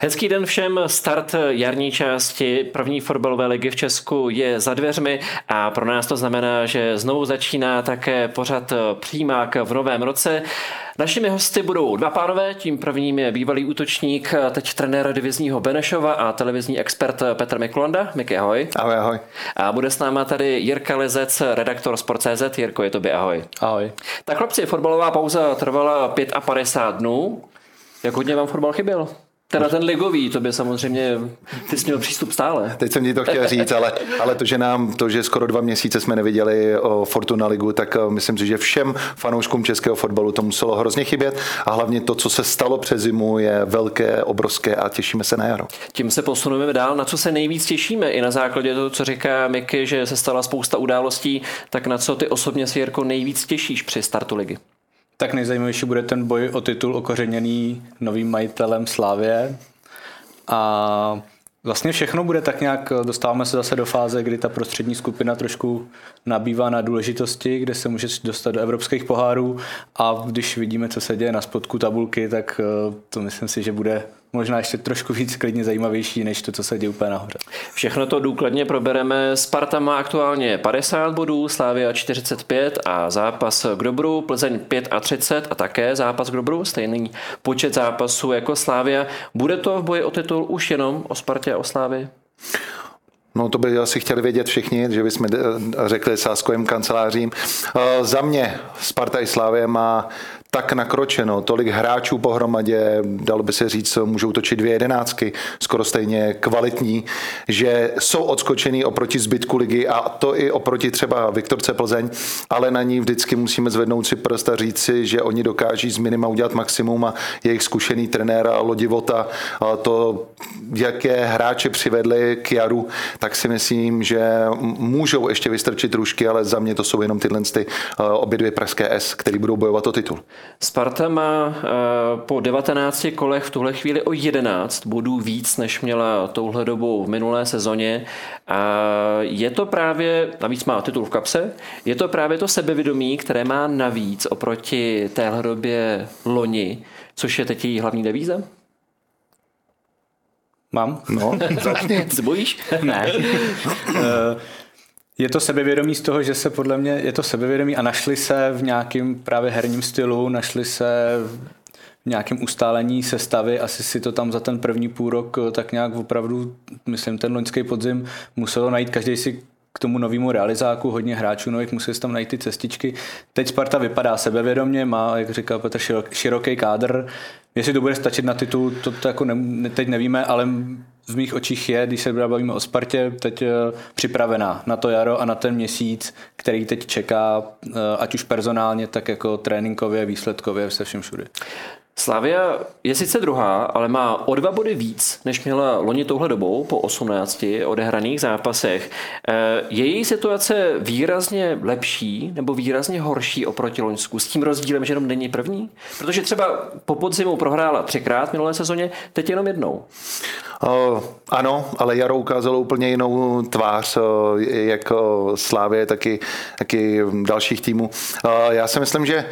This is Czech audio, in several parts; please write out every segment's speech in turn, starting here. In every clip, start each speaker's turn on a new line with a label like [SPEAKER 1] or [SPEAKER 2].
[SPEAKER 1] Hezký den všem, start jarní části první fotbalové ligy v Česku je za dveřmi a pro nás to znamená, že znovu začíná také pořad přímák v novém roce. Našimi hosty budou dva pánové, tím prvním je bývalý útočník, teď trenér divizního Benešova a televizní expert Petr Miklonda. Miky, ahoj.
[SPEAKER 2] Ahoj, ahoj.
[SPEAKER 1] A bude s náma tady Jirka Lezec, redaktor Sport.cz. Jirko, je by ahoj.
[SPEAKER 3] Ahoj.
[SPEAKER 1] Tak chlapci, fotbalová pauza trvala 55 dnů. Jak hodně vám fotbal chyběl? Teda ten ligový, to by samozřejmě, ty jsi měl přístup stále.
[SPEAKER 2] Teď jsem ti to chtěl říct, ale, ale to, že nám, to, že skoro dva měsíce jsme neviděli o Fortuna ligu, tak eh, myslím si, že všem fanouškům českého fotbalu to muselo hrozně chybět a hlavně to, co se stalo přes zimu, je velké, obrovské a těšíme se na jaro.
[SPEAKER 1] Tím se posuneme dál. Na co se nejvíc těšíme? I na základě toho, co říká Miky, že se stala spousta událostí, tak na co ty osobně si, Jirko, nejvíc těšíš při startu ligy?
[SPEAKER 3] Tak nejzajímavější bude ten boj o titul okořeněný novým majitelem Slávě. A vlastně všechno bude tak nějak, dostáváme se zase do fáze, kdy ta prostřední skupina trošku nabývá na důležitosti, kde se může dostat do evropských pohárů a když vidíme, co se děje na spodku tabulky, tak eh, to myslím si, že bude možná ještě trošku víc klidně zajímavější, než to, co se děje úplně nahoře.
[SPEAKER 1] Všechno to důkladně probereme. Sparta má aktuálně 50 bodů, Slávia 45 a zápas k dobru, Plzeň 5 a 30 a také zápas k dobru, stejný počet zápasů jako Slávia. Bude to v boji o titul už jenom o Spartě a o Slávii?
[SPEAKER 2] No to by asi chtěli vědět všichni, že bychom řekli sáskovým kancelářím. Eh, za mě Sparta i Slávě má tak nakročeno, tolik hráčů pohromadě, dalo by se říct, můžou točit dvě jedenáctky, skoro stejně kvalitní, že jsou odskočený oproti zbytku ligy a to i oproti třeba Viktorce Plzeň, ale na ní vždycky musíme zvednout si prst a říct si, že oni dokáží z minima udělat maximum a jejich zkušený trenér Lodivota to, jaké hráče přivedli k jaru, tak si myslím, že můžou ještě vystrčit rušky, ale za mě to jsou jenom tyhle ty, obě dvě pražské S, které budou bojovat o titul.
[SPEAKER 1] Sparta má eh, po 19 kolech v tuhle chvíli o 11 bodů víc, než měla touhle dobou v minulé sezóně. A je to právě, navíc má titul v kapse, je to právě to sebevědomí, které má navíc oproti téhle době loni, což je teď její hlavní devíza?
[SPEAKER 3] Mám?
[SPEAKER 2] No.
[SPEAKER 1] Zbojíš?
[SPEAKER 3] ne. Je to sebevědomí z toho, že se podle mě, je to sebevědomí a našli se v nějakém právě herním stylu, našli se v nějakém ustálení sestavy, asi si to tam za ten první půl rok eh, tak nějak opravdu, myslím ten loňský podzim, muselo najít každý si k tomu novému realizáku, hodně hráčů nových, musí si tam najít ty cestičky. Teď Sparta vypadá sebevědomě, má, jak říkal Petr, široký kádr. Jestli to bude stačit na titul, to, to jako ne, teď nevíme, ale v mých očích je, když se bavíme o Spartě, teď eh, připravená na to jaro a na ten měsíc, který teď čeká, eh, ať už personálně, tak jako tréninkově, výsledkově, se všem všude.
[SPEAKER 1] Slavia je sice druhá, ale má o dva body víc, než měla loni touhle dobou po 18 odehraných zápasech. Eh, je její situace výrazně lepší nebo výrazně horší oproti Loňsku s tím rozdílem, že jenom není první? Protože třeba po podzimu prohrála třikrát v minulé sezóně, teď jenom jednou.
[SPEAKER 2] Uh, ano, ale Jaro ukázalo úplně jinou tvář, uh, jak Slávě, taky, taky dalších týmů. Uh, já si myslím, že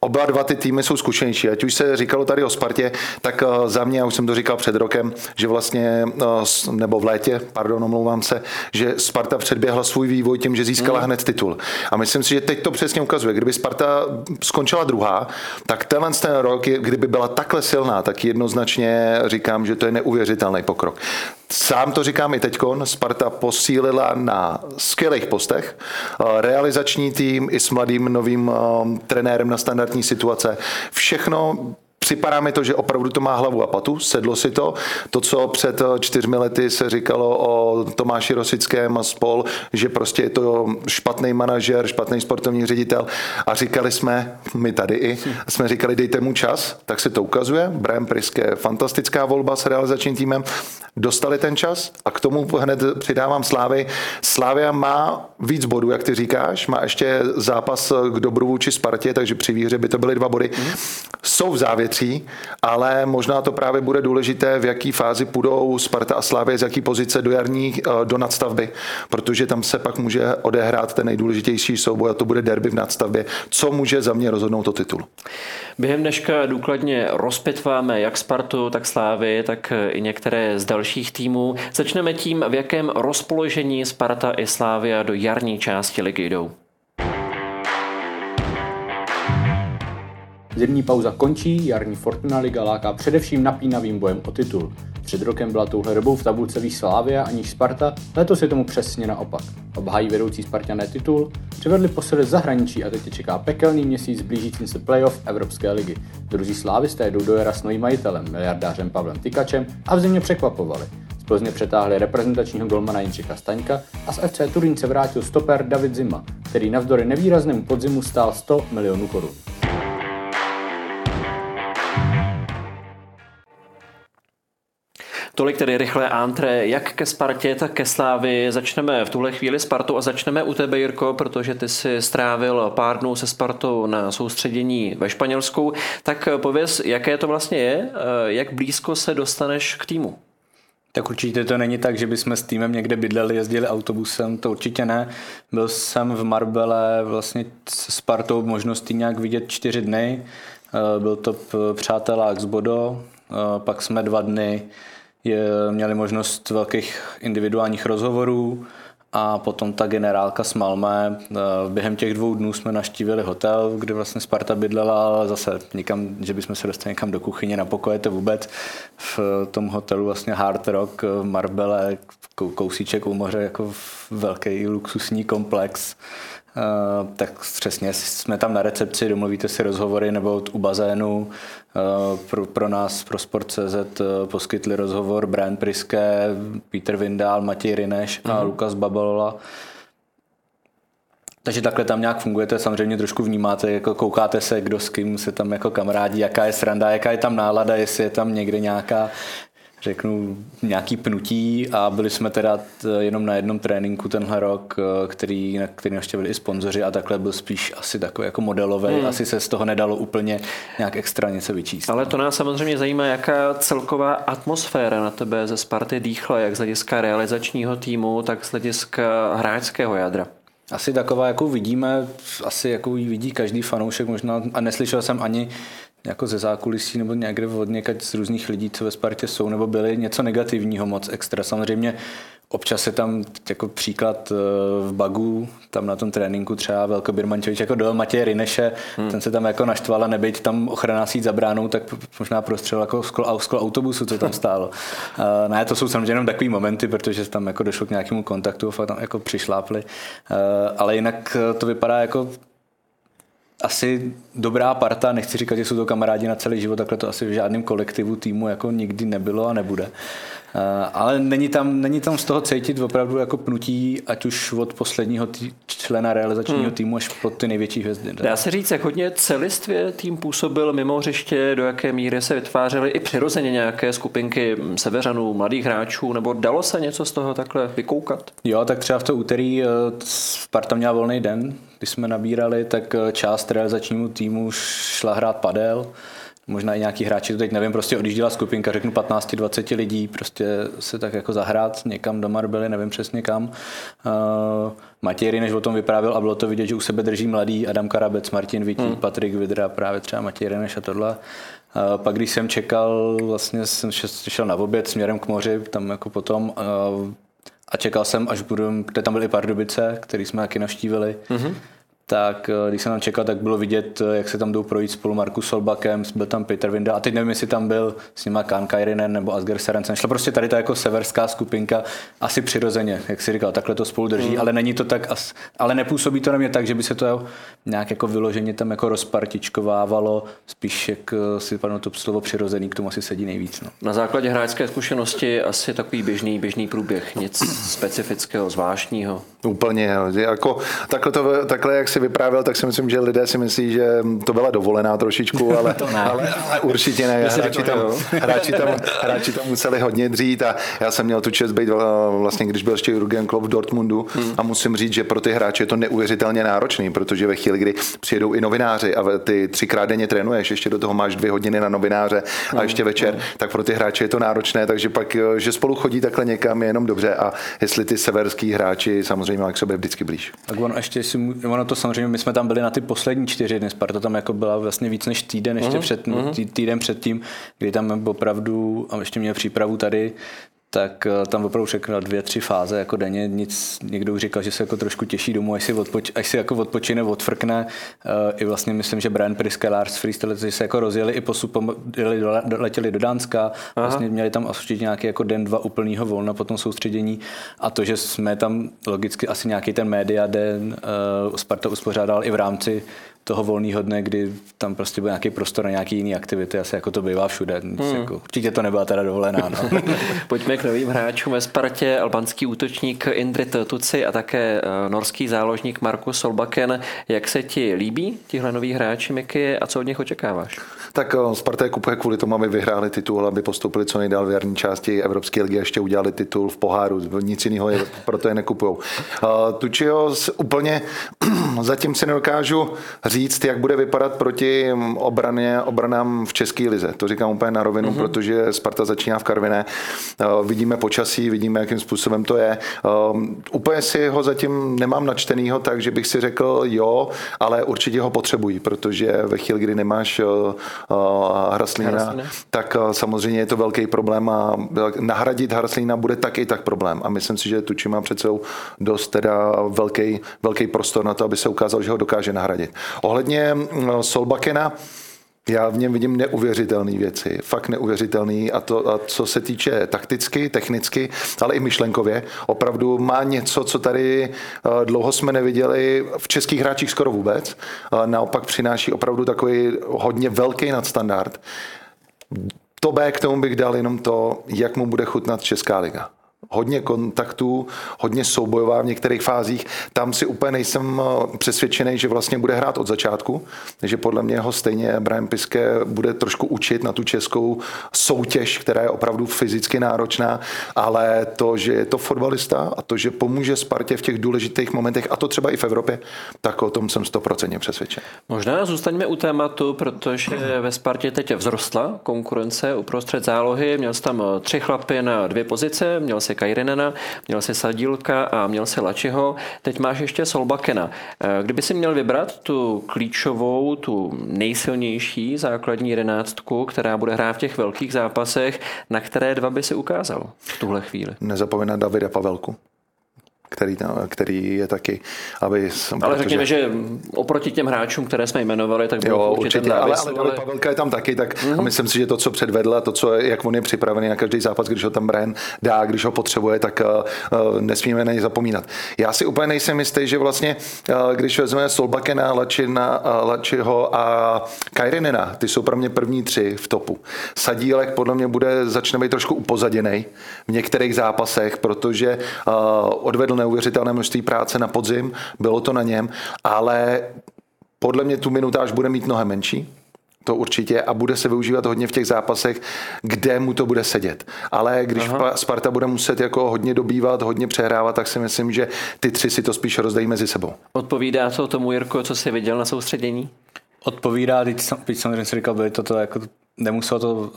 [SPEAKER 2] Oba dva ty týmy jsou zkušenější. Ať už se říkalo tady o Spartě, tak eh, za mě, já už jsem to říkal před rokem, že vlastně, eh, nebo v létě, pardon, omlouvám se, že Sparta předběhla svůj vývoj tím, že získala hmm. hned titul. A myslím si, že teď to přesně ukazuje. Kdyby Sparta skončila druhá, tak tenhle ten rok, kdyby byla takhle silná, tak jednoznačně říkám, že to je neuvěřitelný pokrok. Sám to říkám i teďkon, Sparta posílila na skvělých postech. Eh, realizační tým i s mladým novým trenérem na standardní situace. Všechno připadá mi to, že opravdu to má hlavu a patu, sedlo si to. To, co před čtyřmi lety se říkalo o Tomáši Rosickém a spol, že prostě je to špatný manažer, špatný sportovní ředitel a říkali jsme, my tady i, jsme říkali, dejte mu čas, tak se to ukazuje. Brian Priske, fantastická volba s realizačním týmem, dostali ten čas a k tomu hned přidávám Slávy. Slávia má víc bodů, jak ty říkáš, má ještě zápas k dobru vůči Spartě, takže při výhře by to byly dva body. Mm. Jsou v závětří, ale možná to právě bude důležité, v jaký fázi půjdou Sparta a Slávě, z jaký pozice do jarní eh, do nadstavby, protože tam se pak může odehrát ten nejdůležitější souboj a to bude derby v nadstavbě, co může za mě rozhodnout o titul.
[SPEAKER 1] Během dneška důkladně rozpitváme jak Spartu, tak Slávy, tak i některé z dalších týmů. Začneme tím, v jakém rozpoložení Sparta i Slávia do jarní části ligy jdou.
[SPEAKER 4] Zimní pauza končí, jarní Fortuna Liga láká především napínavým bojem o titul. Před rokem byla touhle dobou v tabulce výš Slávia a níž Sparta, letos je tomu přesně naopak. Obhájí vedoucí Spartané titul, přivedli posily zahraničí a teď je čeká pekelný měsíc blížícím se playoff Evropské ligy. Druzí slávisté jdou do jara s novým majitelem, miliardářem Pavlem Tykačem a v zimě překvapovali. Z Plzně přetáhli reprezentačního golmana Jindřicha Staňka a z FC Turín se vrátil stoper David Zima, který navzdory nevýraznému podzimu stál 100 milionů korun.
[SPEAKER 1] Tolik tedy rychlé antré, jak ke Spartě, tak ke Slávy. Začneme v tuhle chvíli Spartu a začneme u tebe, Jirko, protože ty si strávil pár dnů se Spartou na soustředění ve Španělsku. Tak pověz, jaké to vlastně je, jak blízko se dostaneš k týmu?
[SPEAKER 3] Tak určitě to není tak, že bychom s týmem někde bydleli, jezdili autobusem, to určitě ne. Byl jsem v Marbele vlastně s Spartou možností nějak vidět čtyři dny. Byl to přátelák z Bodo, pak jsme dva dny je, měli možnost velkých individuálních rozhovorů a potom ta generálka s Malmé. Eh, během těch dvou dnů jsme naštívili hotel, kde vlastně Sparta bydlela, ale zase nikam, že bychom se dostali někam do kuchyně na pokoje, to vůbec. V tom hotelu vlastně Hard Rock v Marbele, kousíček u moře, jako velký luxusní komplex tak přesně jsme tam na recepci, domluvíte si rozhovory nebo u bazénu. Uh, pro, pro nás, pro Sport.cz uh, poskytli rozhovor Brian Priske, Peter Vindal, Matěj Rineš a uh-huh. Lukas Babalola. Takže takhle tam nějak fungujete, samozřejmě trošku vnímáte, jako koukáte se, kdo s kým se tam jako kamarádi, jaká je sranda, jaká je tam nálada, jestli je tam někde nějaká řeknu, nějaký pnutí a byli jsme teda jenom na jednom tréninku tenhle rok, eh, který, na který navštěvili i sponzoři a takhle byl spíš asi takový jako modelový. Hmm. Asi se z toho nedalo úplně nějak extra něco vyčíst.
[SPEAKER 1] Ale to nás samozřejmě zajímá, jaká celková atmosféra na tebe ze Sparty dýchla, jak z hlediska realizačního týmu, tak z hlediska hráčského jádra.
[SPEAKER 3] Asi taková, jakou vidíme, asi jakou vidí každý fanoušek možná, a neslyšel jsem ani jako ze zákulisí nebo někde od někaď z různých lidí, co ve Spartě jsou, nebo byli něco negativního moc extra. Samozřejmě občas je tam jako příklad eh, v Bagu, tam na tom tréninku třeba Velko Birmančevič jako dojel Matěj Rineše, hmm. ten se tam jako naštval a nebyť tam ochrana sít za bránou, tak možná prostřel jako sklo, sklo autobusu, co tam stálo. Uh, ne, to jsou samozřejmě jenom takový momenty, protože tam jako došlo k nějakému kontaktu a tam jako přišlápli. Uh, ale jinak to vypadá jako asi dobrá parta, nechci říkat, že jsou to kamarádi na celý život, takhle to asi v žádném kolektivu týmu jako nikdy nebylo a nebude. Eh, ale není tam, není tam z toho cítit opravdu jako pnutí, ať už od posledního tý, člena realizačního hmm. týmu až po ty největší hvězdy.
[SPEAKER 1] Dá se říct, jak hodně celistvě tým působil mimo hřiště, do jaké míry se vytvářely i přirozeně nějaké skupinky severanů, mladých hráčů, nebo dalo se něco z toho takhle vykoukat?
[SPEAKER 3] Jo, tak třeba v to úterý eh, Sparta měla volný den, když jsme nabírali, tak eh, část realizačnímu týmu šla hrát padel, možná i nějaký hráči, to teď nevím, prostě odjížděla skupinka, řeknu 15-20 lidí, prostě se tak jako zahrát někam do Marbely, nevím přesně kam. Uh, Matěj než o tom vyprávěl a bylo to vidět, že u sebe drží mladý Adam Karabec, Martin Vítí, hmm. Patrik Vidra, právě třeba Matěj Rineš a tohle. Uh, pak když jsem čekal, vlastně jsem šel na oběd směrem k moři, tam jako potom uh, a čekal jsem, až budu, kde tam byly Pardubice, který jsme taky navštívili. Mm-hmm tak eh, když jsem tam čekal, tak bylo vidět, eh, jak se tam jdou projít spolu Markus Solbakem, byl tam Peter Vinda a teď nevím, jestli tam byl s nima Kan Kairinen nebo Asger Serencen. Šla prostě tady ta jako severská skupinka asi přirozeně, jak si říkal, takhle to spolu drží, mm. ale není to tak, ale nepůsobí to na mě tak, že by se to nějak jako vyloženě tam jako rozpartičkovávalo, spíš jak eh, si padlo to slovo přirozený, k tomu asi sedí nejvíc. No.
[SPEAKER 1] Na základě hráčské zkušenosti asi takový běžný, běžný průběh, nic specifického, zvláštního.
[SPEAKER 2] Úplně, jako takhle, to, takhle jak si vyprávěl, tak si myslím, že lidé si myslí, že to byla dovolená trošičku, ale, ne. ale, ale určitě ne. Hráči tam, hráči, tam, hráči tam museli hodně dřít a já jsem měl tu čest být vlastně, když byl ještě Jurgen Klopp v Dortmundu hmm. a musím říct, že pro ty hráče je to neuvěřitelně náročný, protože ve chvíli, kdy přijedou i novináři a ty třikrát denně trénuješ, ještě do toho máš dvě hodiny na novináře a hmm. ještě večer, hmm. tak pro ty hráče je to náročné, takže pak, že spolu chodí takhle někam je jenom dobře a jestli ty severský hráči samozřejmě má k sobě vždycky blíž.
[SPEAKER 3] Tak on ještě si, ono to samozřejmě, my jsme tam byli na ty poslední čtyři dny, Sparta tam jako byla vlastně víc než týden, ještě uh-huh, před, uh-huh. Tý, týden předtím, kdy tam opravdu, a ještě měl přípravu tady, tak eh, tam opravdu řekl dvě, tři fáze jako denně, nic, někdo už říkal, že se jako trošku těší domů, až si, odpoč, až si jako odpočine, odfrkne. Uh, I vlastně myslím, že Brian Priske, Lars Freestyle, se jako rozjeli i posupom, letěli do Dánska, Aha. vlastně měli tam asi nějaký jako den, dva úplného volna po tom soustředění a to, že jsme tam logicky asi nějaký ten média den uh, Sparta uspořádal i v rámci toho volného dne, kdy tam prostě byl nějaký prostor na nějaký jiný aktivity, asi jako to bývá všude. Hmm. Jako, určitě to nebyla teda dovolená. No.
[SPEAKER 1] Pojďme k novým hráčům ve Spartě. Albanský útočník Indrit Tuci a také eh, norský záložník Markus Solbaken. Jak se ti líbí tihle noví hráči, Miky, a co od nich očekáváš?
[SPEAKER 2] Tak eh, Sparta je kupuje kvůli tomu, aby vyhráli titul, aby postoupili co nejdál v jarní části Evropské ligy a ještě udělali titul v poháru. Nic jiného je, proto je nekupují. Uh, Tučiho úplně zatím si nedokážu říct, jak bude vypadat proti obraně, obranám v České lize. To říkám úplně na rovinu, mm-hmm. protože Sparta začíná v Karviné. Uh, vidíme počasí, vidíme, jakým způsobem to je. Uh, úplně si ho zatím nemám načtenýho, takže bych si řekl jo, ale určitě ho potřebují, protože ve chvíli, kdy nemáš Hraslína, tak samozřejmě je to velký problém a nahradit Hraslína bude taky tak problém. A myslím si, že Tuči má přece dost teda velký, velký prostor na to, aby se ukázal, že ho dokáže nahradit. Ohledně Solbakena, já v něm vidím neuvěřitelné věci, fakt neuvěřitelný a to, a co se týče takticky, technicky, ale i myšlenkově, opravdu má něco, co tady eh, dlouho jsme neviděli v českých hráčích skoro vůbec. Naopak přináší opravdu takový hodně velký nadstandard. To B k tomu bych dal jenom to, jak mu bude chutnat Česká liga hodně kontaktů, hodně soubojová v některých fázích. Tam si úplně nejsem eh, přesvědčený, že vlastně bude hrát od začátku, takže podle mě ho stejně Brian Piske bude trošku učit na tu českou soutěž, která je opravdu fyzicky náročná, ale to, že je to fotbalista a to, že pomůže Spartě v těch důležitých momentech, a to třeba i v Evropě, tak o tom jsem stoprocentně přesvědčen.
[SPEAKER 1] Možná zůstaňme u tématu, protože ve Spartě teď vzrostla konkurence uprostřed zálohy. Měl jsi tam eh, tři chlapy na dvě pozice, měl si Kajrinena, měl si Sadílka a měl si Lačiho, teď máš ještě Solbakena. Eh, kdyby si měl vybrat tu klíčovou, tu nejsilnější základní jedenáctku, která bude hrát v těch velkých zápasech, na které dva by si ukázal v tuhle chvíli?
[SPEAKER 2] Nezapomínat Davida Pavelku který, který je taky, aby...
[SPEAKER 1] Ale protože... řekněme, že oproti těm hráčům, které jsme jmenovali, tak bylo
[SPEAKER 2] jo, určitě, určitě ale, ale, ale Pavelka je tam taky, tak mm-hmm. a myslím si, že to, co předvedl a to, co, jak on je připravený na každý zápas, když ho tam Brian dá, když ho potřebuje, tak uh, nesmíme na ně zapomínat. Já si úplně nejsem jistý, že vlastně, uh, když vezmeme Solbakena, Lačina, uh, Lačiho a Kajrinena, ty jsou pro mě první tři v topu. Sadílek podle mě bude, začne být trošku upozaděný v některých zápasech, protože uh, odvedl neuvěřitelné množství práce na podzim, bylo to na něm, ale podle mě tu minutáž bude mít mnohem menší, to určitě a bude se využívat hodně v těch zápasech, kde mu to bude sedět. Ale když Aha. Sparta bude muset jako hodně dobývat, hodně přehrávat, tak si myslím, že ty tři si to spíš rozdají mezi sebou.
[SPEAKER 1] Odpovídá to tomu, Jirko, co jsi viděl na soustředění?
[SPEAKER 3] Odpovídá, teď, teď samozřejmě si říkal, byly to, to jako nemuselo to uh,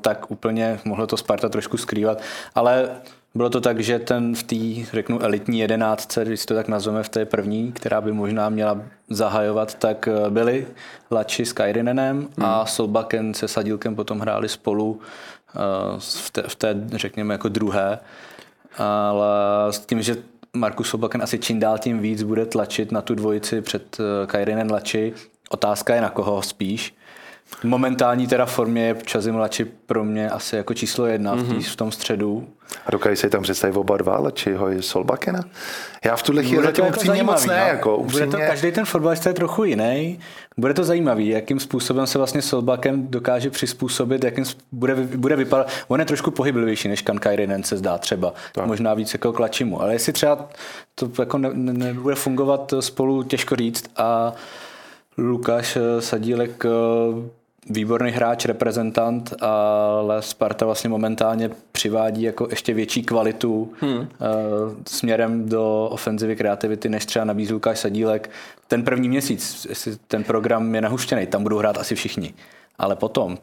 [SPEAKER 3] tak úplně, mohlo to Sparta trošku skrývat, ale bylo to tak, že ten v té, řeknu, elitní jedenáctce, když to tak nazveme v té první, která by možná měla zahajovat, tak eh, byli Lači s Kairinenem hmm. a Solbaken se Sadílkem potom hráli spolu uh, v, té, v té, řekněme, jako druhé. Ale s tím, že Markus Sobaken asi čím dál tím víc bude tlačit na tu dvojici před eh, Kairinen Lači. Otázka je na koho spíš. Momentální teda formě je Čazim Lači pro mě asi jako číslo jedna mm-hmm. v, tý, v tom středu.
[SPEAKER 2] A dokáží se tam představit oba dva, Lačiho i Solbakena? Já v tuhle chvíli jako upřímně moc ne.
[SPEAKER 3] No.
[SPEAKER 2] Jako,
[SPEAKER 3] upřímně... Bude to, každý ten fotbalista je trochu jiný. Bude to zajímavý, jakým způsobem se vlastně Solbaken dokáže přizpůsobit, jakým bude, bude vypadat. On je trošku pohyblivější než Kankairinen se zdá třeba. Tak. Možná víc jako k Lačimu. Ale jestli třeba to jako ne, ne, nebude fungovat spolu, těžko říct. A Lukáš Sadílek výborný hráč, reprezentant, ale Sparta vlastně momentálně přivádí jako ještě větší kvalitu hmm. uh, směrem do ofenzivy kreativity, než třeba nabízí Lukáš Sadílek. Ten první měsíc, jestli ten program je nahuštěný, tam budou hrát asi všichni. Ale potom,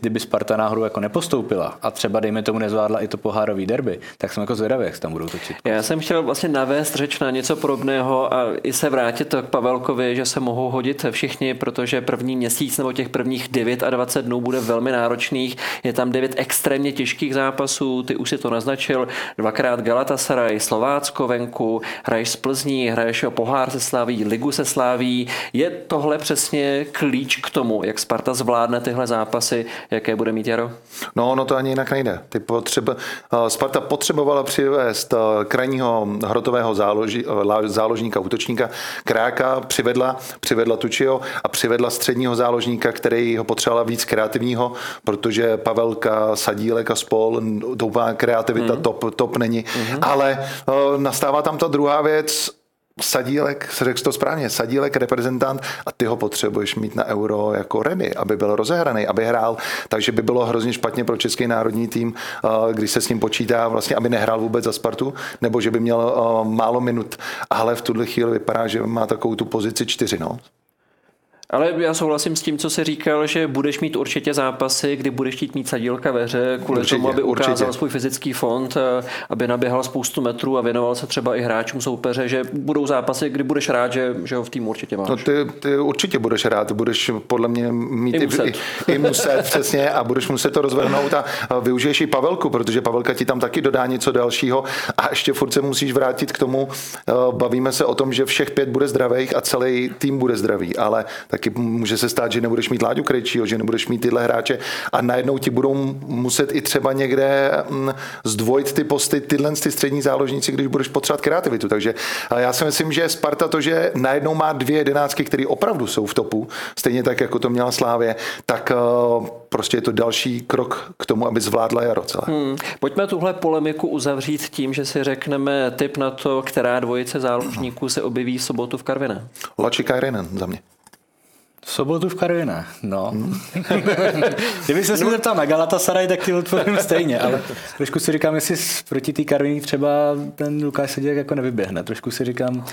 [SPEAKER 3] kdyby Sparta náhodou jako nepostoupila a třeba dejme tomu nezvládla i to pohárový derby, tak jsem jako zvědavý, jak se tam budou točit.
[SPEAKER 1] Já jsem chtěl vlastně navést řeč na něco podobného a i se vrátit k Pavelkovi, že se mohou hodit všichni, protože první měsíc nebo těch prvních 9 a 20 dnů bude velmi náročných. Je tam 9 extrémně těžkých zápasů, ty už si to naznačil, dvakrát Galatasaray, Slovácko venku, hraješ z Plzní, hraješ o pohár se slaví, ligu se slaví. Je tohle přesně klíč k tomu, jak Sparta zvládne tyhle zápasy, jaké bude mít Jaro?
[SPEAKER 2] No, no to ani jinak nejde. Ty potřeba, eh, Sparta potřebovala přivést eh, krajního hrotového záloží, eh, záložníka, útočníka Kráka, přivedla, přivedla Tučio a přivedla středního záložníka, který ho potřebovala víc kreativního, protože Pavelka, Sadílek a spol, úplná kreativita mm. top, top není. Mm. Ale nastává tam ta druhá věc, sadílek, řekl to správně, sadílek reprezentant a ty ho potřebuješ mít na euro jako Remy, aby byl rozehraný, aby hrál, takže by bylo hrozně špatně pro český národní tým, když se s ním počítá, vlastně, aby nehrál vůbec za Spartu, nebo že by měl málo minut, ale v tuhle chvíli vypadá, že má takovou tu pozici čtyři, no.
[SPEAKER 1] Ale já souhlasím s tím, co se říkal, že budeš mít určitě zápasy, kdy budeš chtít mít sadílka ve hře, kvůli určitě, tomu, aby ukázal určitě. svůj fyzický fond, eh, aby naběhal spoustu metrů a věnoval se třeba i hráčům soupeře, že budou zápasy, kdy budeš rád, že, že ho v týmu určitě máš.
[SPEAKER 2] No ty, ty určitě budeš rád, budeš podle mě mít
[SPEAKER 1] i muset,
[SPEAKER 2] i, i muset přesně a budeš muset to rozvrhnout a využiješ i Pavelku, protože Pavelka ti tam taky dodá něco dalšího a ještě furt se musíš vrátit k tomu, eh, bavíme se o tom, že všech pět bude zdravých a celý tým bude zdravý, ale tak taky může se stát, že nebudeš mít Láďu Krejčího, že nebudeš mít tyhle hráče a najednou ti budou muset i třeba někde mm, zdvojit ty posty, tyhle ty střední záložníci, když budeš potřebovat kreativitu. Takže já si myslím, že Sparta to, že najednou má dvě jedenáctky, které opravdu jsou v topu, stejně tak, jako to měla Slávě, tak eh, prostě je to další krok k tomu, aby zvládla jaro celé. Hmm.
[SPEAKER 1] Pojďme tuhle polemiku uzavřít tím, že si řekneme tip na to, která dvojice záložníků se objeví v sobotu v Karviné.
[SPEAKER 2] Lači Kajrinen za mě.
[SPEAKER 3] Sobotu v Karviné, no. Kdyby se no. zeptal na Galatasaray, tak ti odpovím stejně, ale trošku si říkám, jestli proti té Karviní třeba ten Lukáš Seděk jako nevyběhne. Trošku si říkám,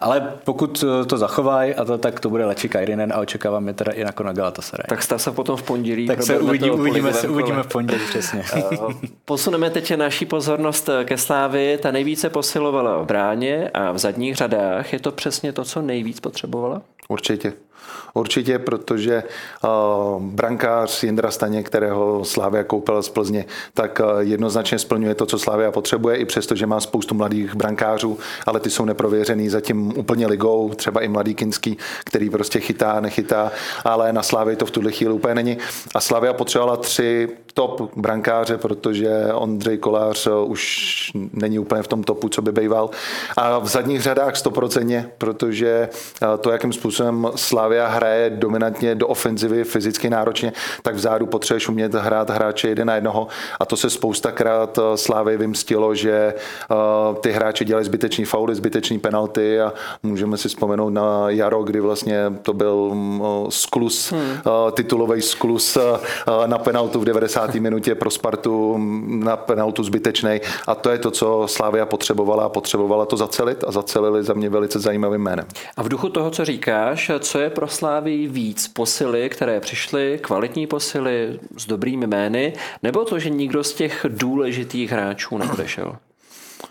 [SPEAKER 3] ale pokud to zachovají, a to, tak to bude lepší Kairinen a očekávám je teda i jako na Galatasaray.
[SPEAKER 1] Tak stav se potom v pondělí.
[SPEAKER 3] Tak se uvidí, uvidíme, se, uvidíme v pondělí, přesně. Eh,
[SPEAKER 1] posuneme teď naší pozornost ke Slávy. Ta nejvíce posilovala v bráně a v zadních řadách. Je to přesně to, co nejvíc potřebovala?
[SPEAKER 2] Určitě. Určitě, protože uh, brankář Jindra Staně, kterého Slávia koupila z Plzně, tak uh, jednoznačně splňuje to, co Slávia potřebuje, i přesto, že má spoustu mladých brankářů, ale ty jsou neprověřený zatím úplně ligou, třeba i mladý Kinský, který prostě chytá, nechytá, ale na Slávě to v tuhle chvíli úplně není. A Slávia potřebovala tři top brankáře, protože Ondřej Kolář uh, už není úplně v tom topu, co by býval. A v zadních řadách stoprocentně, protože to, jakým způsobem Slávia hraje hraje dominantně do ofenzivy, fyzicky náročně, tak vzadu potřebuješ umět hrát hráče jeden na jednoho a to se spoustakrát eh, Slávy vymstilo, že eh, ty hráči dělají zbytečný fauly, zbytečný penalty a můžeme si vzpomenout na jaro, kdy vlastně to byl mm, eh, sklus, hmm. titulový sklus na penaltu v 90. minutě pro Spartu mm, na penaltu zbytečný a to je to, co Slávia potřebovala a potřebovala to zacelit a zacelili za mě velice zajímavým jménem.
[SPEAKER 1] A v duchu toho, co říkáš, co je pro Slávy Slávii víc posily, které přišly, kvalitní posily s dobrými jmény, nebo to, že nikdo z těch důležitých hráčů neodešel?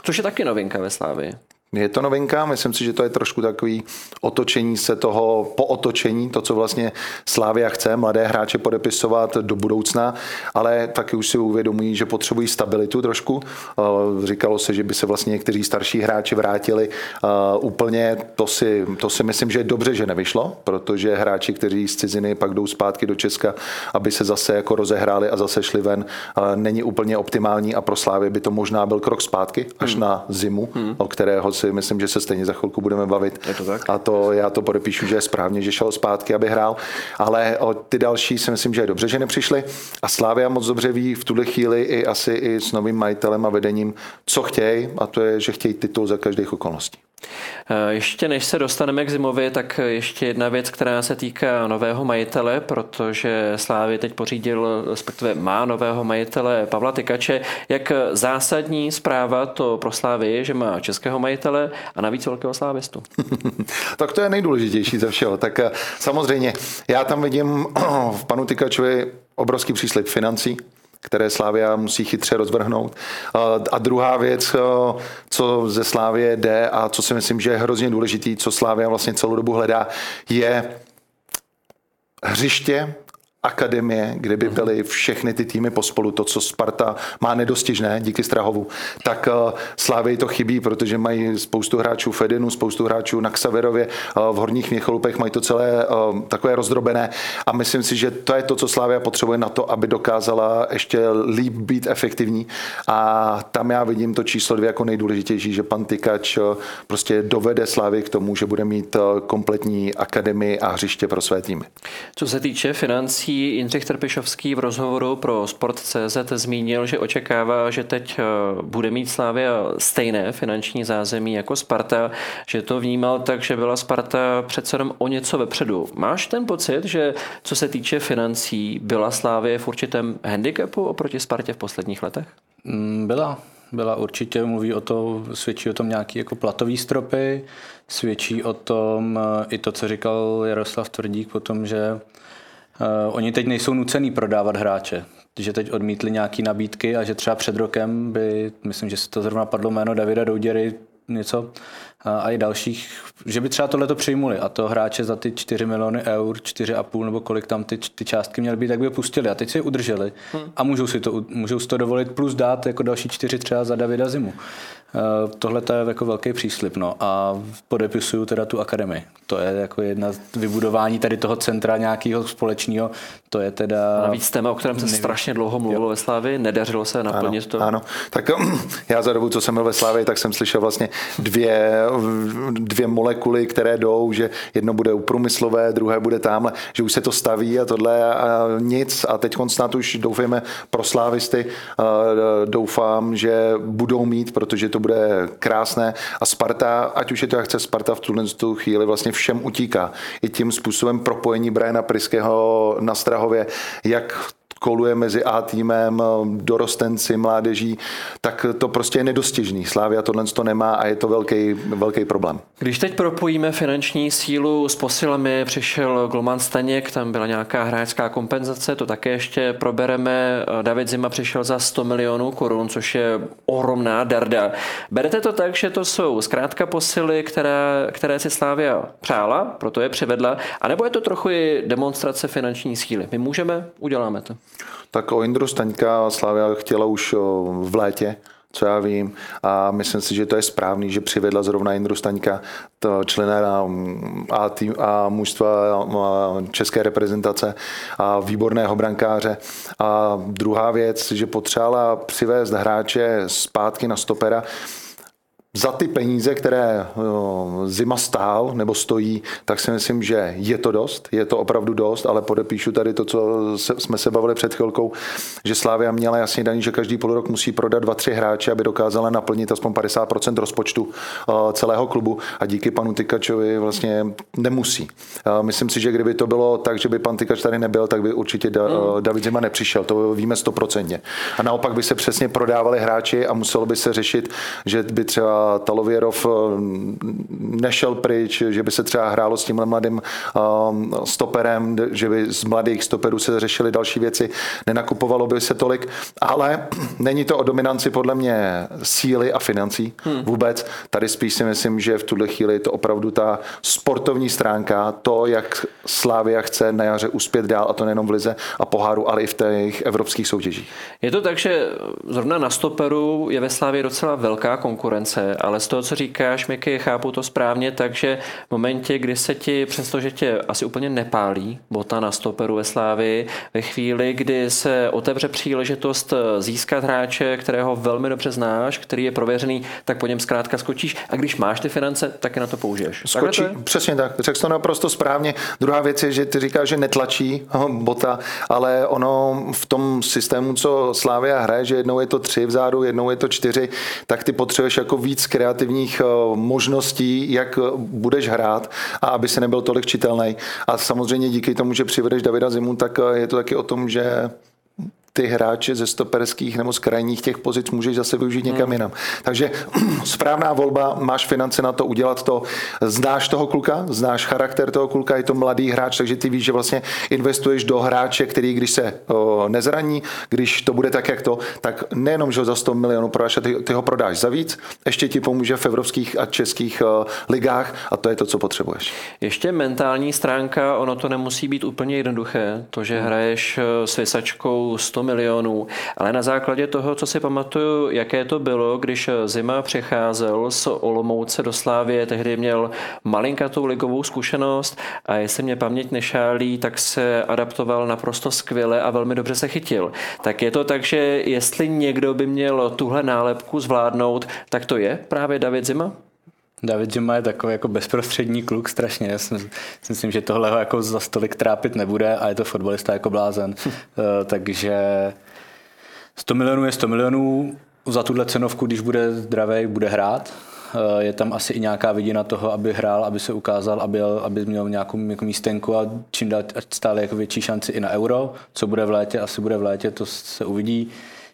[SPEAKER 1] Což je taky novinka ve Slávii.
[SPEAKER 2] Je to novinka, myslím si, že to je trošku takový otočení se toho, po otočení, to, co vlastně Slávia chce, mladé hráče podepisovat do budoucna, ale taky už si uvědomují, že potřebují stabilitu trošku. Eh, říkalo se, že by se vlastně někteří starší hráči vrátili eh, úplně, to si, to si myslím, že je dobře, že nevyšlo, protože hráči, kteří z ciziny pak jdou zpátky do Česka, aby se zase jako rozehráli a zase šli ven, eh, není úplně optimální a pro Slávě by to možná byl krok zpátky až hmm. na zimu, hmm. o kterého si myslím, že se stejně za chvilku budeme bavit.
[SPEAKER 1] Je to tak?
[SPEAKER 2] A to já to podepíšu, že je správně, že šel zpátky, aby hrál. Ale o ty další si myslím, že je dobře, že nepřišli. A Slávia moc dobře ví v tuhle chvíli i asi i s novým majitelem a vedením, co chtějí, a to je, že chtějí titul za každých okolností.
[SPEAKER 1] Eh, ještě než se dostaneme k Zimovi, tak ještě jedna věc, která se týká nového majitele, protože Slávy teď pořídil, respektive má nového majitele Pavla Tykače. Jak zásadní zpráva to pro Slávy je, že má českého majitele a navíc velkého slávistu?
[SPEAKER 2] tak to je nejdůležitější ze všeho. Tak eh, samozřejmě, já tam vidím v panu Tykačovi obrovský příslip financí, které Slávia musí chytře rozvrhnout. A druhá věc, co ze Slávie jde a co si myslím, že je hrozně důležitý, co Slávia vlastně celou dobu hledá, je hřiště, akademie, kde by byly všechny ty týmy pospolu, to, co Sparta má nedostižné díky Strahovu, tak uh, Slávy to chybí, protože mají spoustu hráčů v Edinu, spoustu hráčů na Ksaverově, uh, v Horních Měcholupech mají to celé uh, takové rozdrobené. A myslím si, že to je to, co Slávia potřebuje na to, aby dokázala ještě líp být efektivní. A tam já vidím to číslo dvě jako nejdůležitější, že pan Tykač prostě dovede Slávy k tomu, že bude mít kompletní akademii a hřiště pro své týmy.
[SPEAKER 1] Co se týče financí, Jindřich Trpišovský v rozhovoru pro Sport.cz zmínil, že očekává, že teď eh, bude mít Slávia stejné finanční zázemí jako Sparta, že to vnímal tak, že byla Sparta přece jenom o něco vepředu. Máš ten pocit, že co se týče financí, byla Slávie v určitém handicapu oproti Spartě v posledních letech?
[SPEAKER 3] Mm, byla, byla určitě, mluví o to, svědčí o tom nějaký jako platový stropy, svědčí o tom eh, i to, co říkal Jaroslav Tvrdík potom, že Uh, oni teď nejsou nucený prodávat hráče, že teď odmítli nějaký nabídky a že třeba před rokem by, myslím, že se to zrovna padlo jméno Davida Douděry, něco a i dalších, že by třeba tohle to přijmuli a to hráče za ty 4 miliony eur, 4,5 nebo kolik tam ty, ty částky měly být, tak by je pustili a teď si je udrželi hmm. a můžou si, to, můžou si to dovolit plus dát jako další čtyři třeba za Davida Zimu. Eh, tohle to je jako velký příslip. No. A podepisuju teda tu akademii. To je jako jedna z vybudování tady toho centra nějakého společného. To je teda...
[SPEAKER 1] A navíc téma, o kterém se strašně dlouho mluvilo jo. ve Slávii, nedařilo se naplnit
[SPEAKER 2] ano,
[SPEAKER 1] to.
[SPEAKER 2] Ano, tak já za dobu, co jsem byl ve Slávii, tak jsem slyšel vlastně dvě, dvě molekuly, které jdou, že jedno bude u průmyslové, druhé bude tamhle, že už se to staví a tohle a nic. A teď snad už doufejme pro slávisty, doufám, že budou mít, protože to bude krásné a Sparta, ať už je to jak chce, Sparta v tuhle chvíli vlastně všem utíká. I tím způsobem propojení Briana Priského na Strahově, jak koluje mezi A týmem, dorostenci, mládeží, tak to prostě je nedostižný. Slávia tohle to nemá a je to velký, velký problém.
[SPEAKER 1] Když teď propojíme finanční sílu s posilami, přišel Glman Staněk, tam byla nějaká hráčská kompenzace, to také ještě probereme. David Zima přišel za 100 milionů korun, což je ohromná darda. Berete to tak, že to jsou zkrátka posily, které, které si Slávia přála, proto je přivedla, anebo je to trochu i demonstrace finanční síly? My můžeme, uděláme to.
[SPEAKER 2] Tak o Indru Staňka Slavia chtěla už v létě, co já vím. A myslím si, že to je správný, že přivedla zrovna Indru Staňka, člena a, tým, a mužstva české reprezentace a výborného brankáře. A druhá věc, že potřebovala přivést hráče zpátky na stopera, za ty peníze, které zima stál nebo stojí, tak si myslím, že je to dost, je to opravdu dost, ale podepíšu tady to, co jsme se bavili před chvilkou, že Slávia měla jasně daný, že každý půl rok musí prodat dva, tři hráče, aby dokázala naplnit aspoň 50% rozpočtu celého klubu a díky panu Tykačovi vlastně nemusí. Myslím si, že kdyby to bylo tak, že by pan Tykač tady nebyl, tak by určitě mm. David Zima nepřišel, to víme stoprocentně. A naopak by se přesně prodávali hráči a muselo by se řešit, že by třeba Talověrov nešel pryč, že by se třeba hrálo s tímhle mladým stoperem, že by z mladých stoperů se řešily další věci, nenakupovalo by se tolik, ale není to o dominanci podle mě síly a financí hmm. vůbec. Tady spíš si myslím, že v tuhle chvíli je to opravdu ta sportovní stránka, to, jak Slávia chce na jaře uspět dál, a to nejenom v Lize a poháru, ale i v těch evropských soutěžích.
[SPEAKER 1] Je to tak, že zrovna na stoperu je ve Slávě docela velká konkurence, ale z toho, co říkáš, Miky, chápu to správně, takže v momentě, kdy se ti, přestože tě asi úplně nepálí bota na stoperu ve Slávii, ve chvíli, kdy se otevře příležitost získat hráče, kterého velmi dobře znáš, který je prověřený, tak po něm zkrátka skočíš a když máš ty finance, tak je na to použiješ.
[SPEAKER 2] Skočí, přesně tak, řekl to naprosto správně. Druhá věc je, že ty říkáš, že netlačí bota, ale ono v tom systému, co Slávia hraje, že jednou je to tři vzadu, jednou je to čtyři, tak ty potřebuješ jako víc kreativních eh, možností, jak budeš hrát a aby se nebyl tolik čitelný. A samozřejmě díky tomu, že přivedeš Davida Zimu, tak eh, je to taky o tom, že ty hráče ze stoperských nebo z krajních těch pozic můžeš zase využít někam hmm. jinam. Takže správná volba, máš finance na to udělat to, znáš toho kluka, znáš charakter toho kluka, je to mladý hráč, takže ty víš, že vlastně investuješ do hráče, který když se o, nezraní, když to bude tak, jak to, tak nejenom, že ho za 100 milionů prodáš, ty, ty ho prodáš za víc, ještě ti pomůže v evropských a českých o, ligách a to je to, co potřebuješ.
[SPEAKER 1] Ještě mentální stránka, ono to nemusí být úplně jednoduché, to, že hmm. hraješ s vysačkou 100 milionů, ale na základě toho, co si pamatuju, jaké to bylo, když Zima přecházel z Olomouce do Slávie, tehdy měl malinkatou ligovou zkušenost a jestli mě paměť nešálí, tak se adaptoval naprosto skvěle a velmi dobře se chytil. Tak je to tak, že jestli někdo by měl tuhle nálepku zvládnout, tak to je právě David Zima?
[SPEAKER 3] David Zima je takový jako bezprostřední kluk strašně. Já si myslím, že tohle ho jako za stolik trápit nebude a je to fotbalista jako blázen. Hm. Eh, takže 100 milionů je 100 milionů. Za tuhle cenovku, když bude zdravý, bude hrát. Eh, je tam asi i nějaká vidina toho, aby hrál, aby se ukázal, aby, aby měl nějakou jako místenku a čím dál stále jako větší šanci i na euro. Co bude v létě, asi bude v létě, to se uvidí.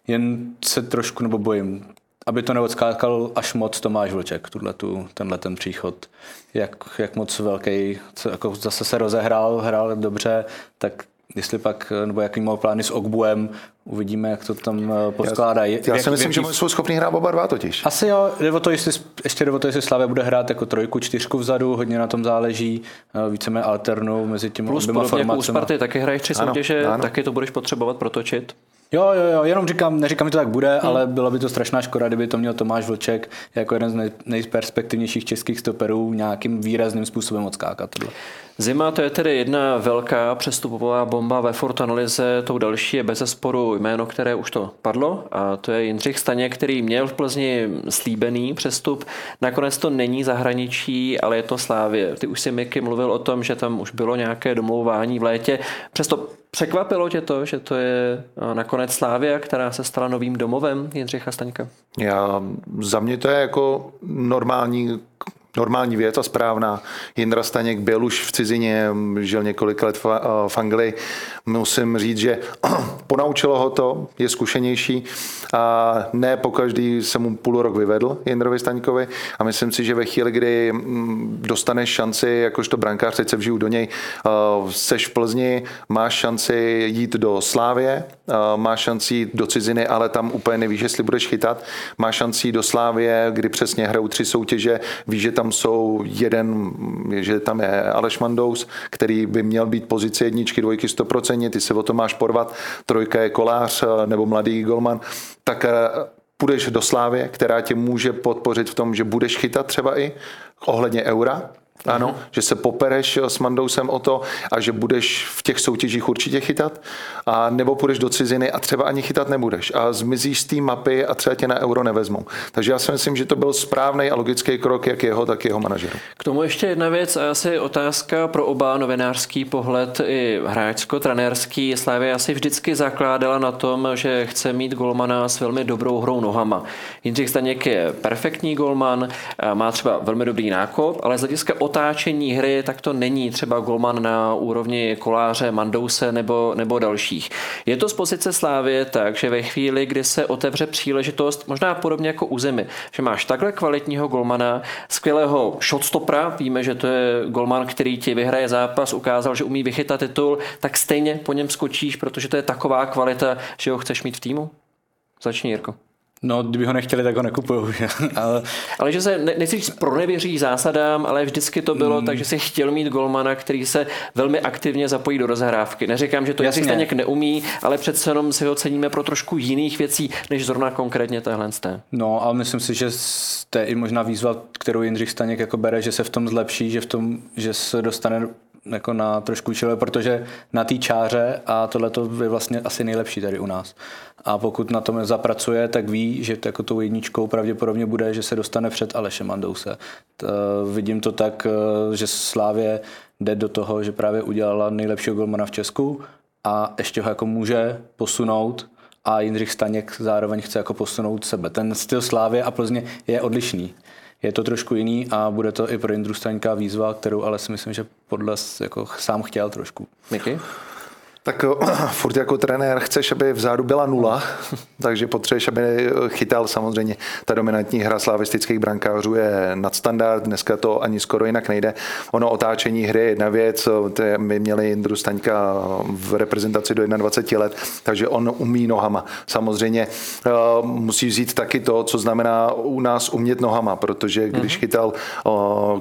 [SPEAKER 3] Jen se trošku nebo bojím aby to neodskákal až moc Tomáš Vlček, tu, tenhle ten příchod. Jak, jak moc velký, co, jako zase se rozehrál, hrál dobře, tak jestli pak, nebo jaký má plány s Ogbuem, uvidíme, jak to tam eh, poskládá. Já,
[SPEAKER 2] já si myslím, jaký... že jsou schopni hrát oba dva totiž.
[SPEAKER 3] Asi jo, jde o to, jestli, ještě jde o to, jestli Slavě bude hrát jako trojku, čtyřku vzadu, hodně na tom záleží, eh, víceméně alternou mezi těmi
[SPEAKER 1] Plus
[SPEAKER 3] oběma
[SPEAKER 1] formacemi. Plus u Sparty taky hraješ tři soutěže, taky to budeš potřebovat protočit.
[SPEAKER 3] Jo, jo, jo, jenom říkám, neříkám, že to tak bude, hmm. ale byla by to strašná škoda, kdyby to měl Tomáš Vlček jako jeden z nej, nejperspektivnějších českých stoperů nějakým výrazným způsobem odskákat. Tohle.
[SPEAKER 1] Zima to je tedy jedna velká přestupová bomba ve Fortanolize, tou další je bez sporu jméno, které už to padlo a to je Jindřich Staně, který měl v Plzni slíbený přestup. Nakonec to není zahraničí, ale je to Slávě. Ty už si Miky mluvil o tom, že tam už bylo nějaké domlouvání v létě. Přesto překvapilo tě to, že to je nakonec Slávia, která se stala novým domovem Jindřicha Staňka?
[SPEAKER 2] Já, za mě to je jako normální normální věc a správná. Jindra Staněk byl už v cizině, žil několik let v Anglii. Musím říct, že ponaučilo ho to, je zkušenější a ne po každý se mu půl rok vyvedl Jindrovi Staňkovi a myslím si, že ve chvíli, kdy mm, dostaneš šanci, jakožto brankář, teď se vžiju do něj, seš v Plzni, máš šanci jít do Slávě, máš šanci jít do ciziny, ale tam úplně nevíš, jestli budeš chytat. Máš šanci jít do Slávě, kdy přesně hrajou tři soutěže, víš, že tam jsou jeden, že tam je Aleš Mandous, který by měl být pozici jedničky, dvojky 100%, ty se o to máš porvat, trojka je kolář nebo mladý golman, tak eh, půjdeš do Slávě, která tě může podpořit v tom, že budeš chytat třeba i ohledně eura, ano, uh-huh. že se popereš s Mandousem o to a že budeš v těch soutěžích určitě chytat, a nebo půjdeš do ciziny a třeba ani chytat nebudeš a zmizíš z té mapy a třeba tě na euro nevezmou. Takže já si myslím, že to byl správný a logický krok jak jeho, tak jeho manažeru.
[SPEAKER 1] K tomu ještě jedna věc a asi otázka pro oba novinářský pohled i hráčsko-trenérský. Slávě asi vždycky zakládala na tom, že chce mít golmana s velmi dobrou hrou nohama. Jindřich Staněk je perfektní golman, má třeba velmi dobrý nákop, ale z hlediska otáčení hry, tak to není třeba golman na úrovni Koláře, Mandouse nebo, nebo dalších. Je to z pozice Slávě tak, že ve chvíli, kdy se otevře příležitost, možná podobně jako u Zemi, že máš takhle kvalitního golmana, skvělého shotstopera, víme, že to je golman, který ti vyhraje zápas, ukázal, že umí vychytat titul, tak stejně po něm skočíš, protože to je taková kvalita, že ho chceš mít v týmu? Začni, Jirko.
[SPEAKER 3] No, kdyby ho nechtěli, tak ho nekupují.
[SPEAKER 1] ale... ale že se, ne, nechci říct pronevěří zásadám, ale vždycky to bylo mm. tak, že si chtěl mít golmana, který se velmi aktivně zapojí do rozhrávky. Neříkám, že to Jindřich Staněk neumí, ale přece jenom si ho ceníme pro trošku jiných věcí, než zrovna konkrétně tohle.
[SPEAKER 3] No a myslím si, že to je i možná výzva, kterou Jindřich Staněk jako bere, že se v tom zlepší, že, v tom, že se dostane jako na trošku čile, protože na té čáře a tohle to je vlastně asi nejlepší tady u nás. A pokud na tom zapracuje, tak ví, že jako tou jedničkou pravděpodobně bude, že se dostane před Alešem Mandouse. T, vidím to tak, eh, že Slávě jde do toho, že právě udělala nejlepšího golmana v Česku a ještě ho jako může posunout a Jindřich Staněk zároveň chce jako posunout sebe. Ten styl Slávě a Plzně je odlišný je to trošku jiný a bude to i pro Indru Staňka výzva, kterou ale si myslím, že podle jako sám chtěl trošku.
[SPEAKER 1] Miky?
[SPEAKER 2] Tak furt jako trenér chceš, aby vzadu byla nula, takže potřebuješ, aby chytal samozřejmě. Ta dominantní hra slavistických brankářů je nadstandard, dneska to ani skoro jinak nejde. Ono otáčení hry je jedna věc, my měli Jindru Staňka v reprezentaci do 21 let, takže on umí nohama. Samozřejmě eh, musí vzít taky to, co znamená u nás umět nohama, protože když mhm. chytal eh,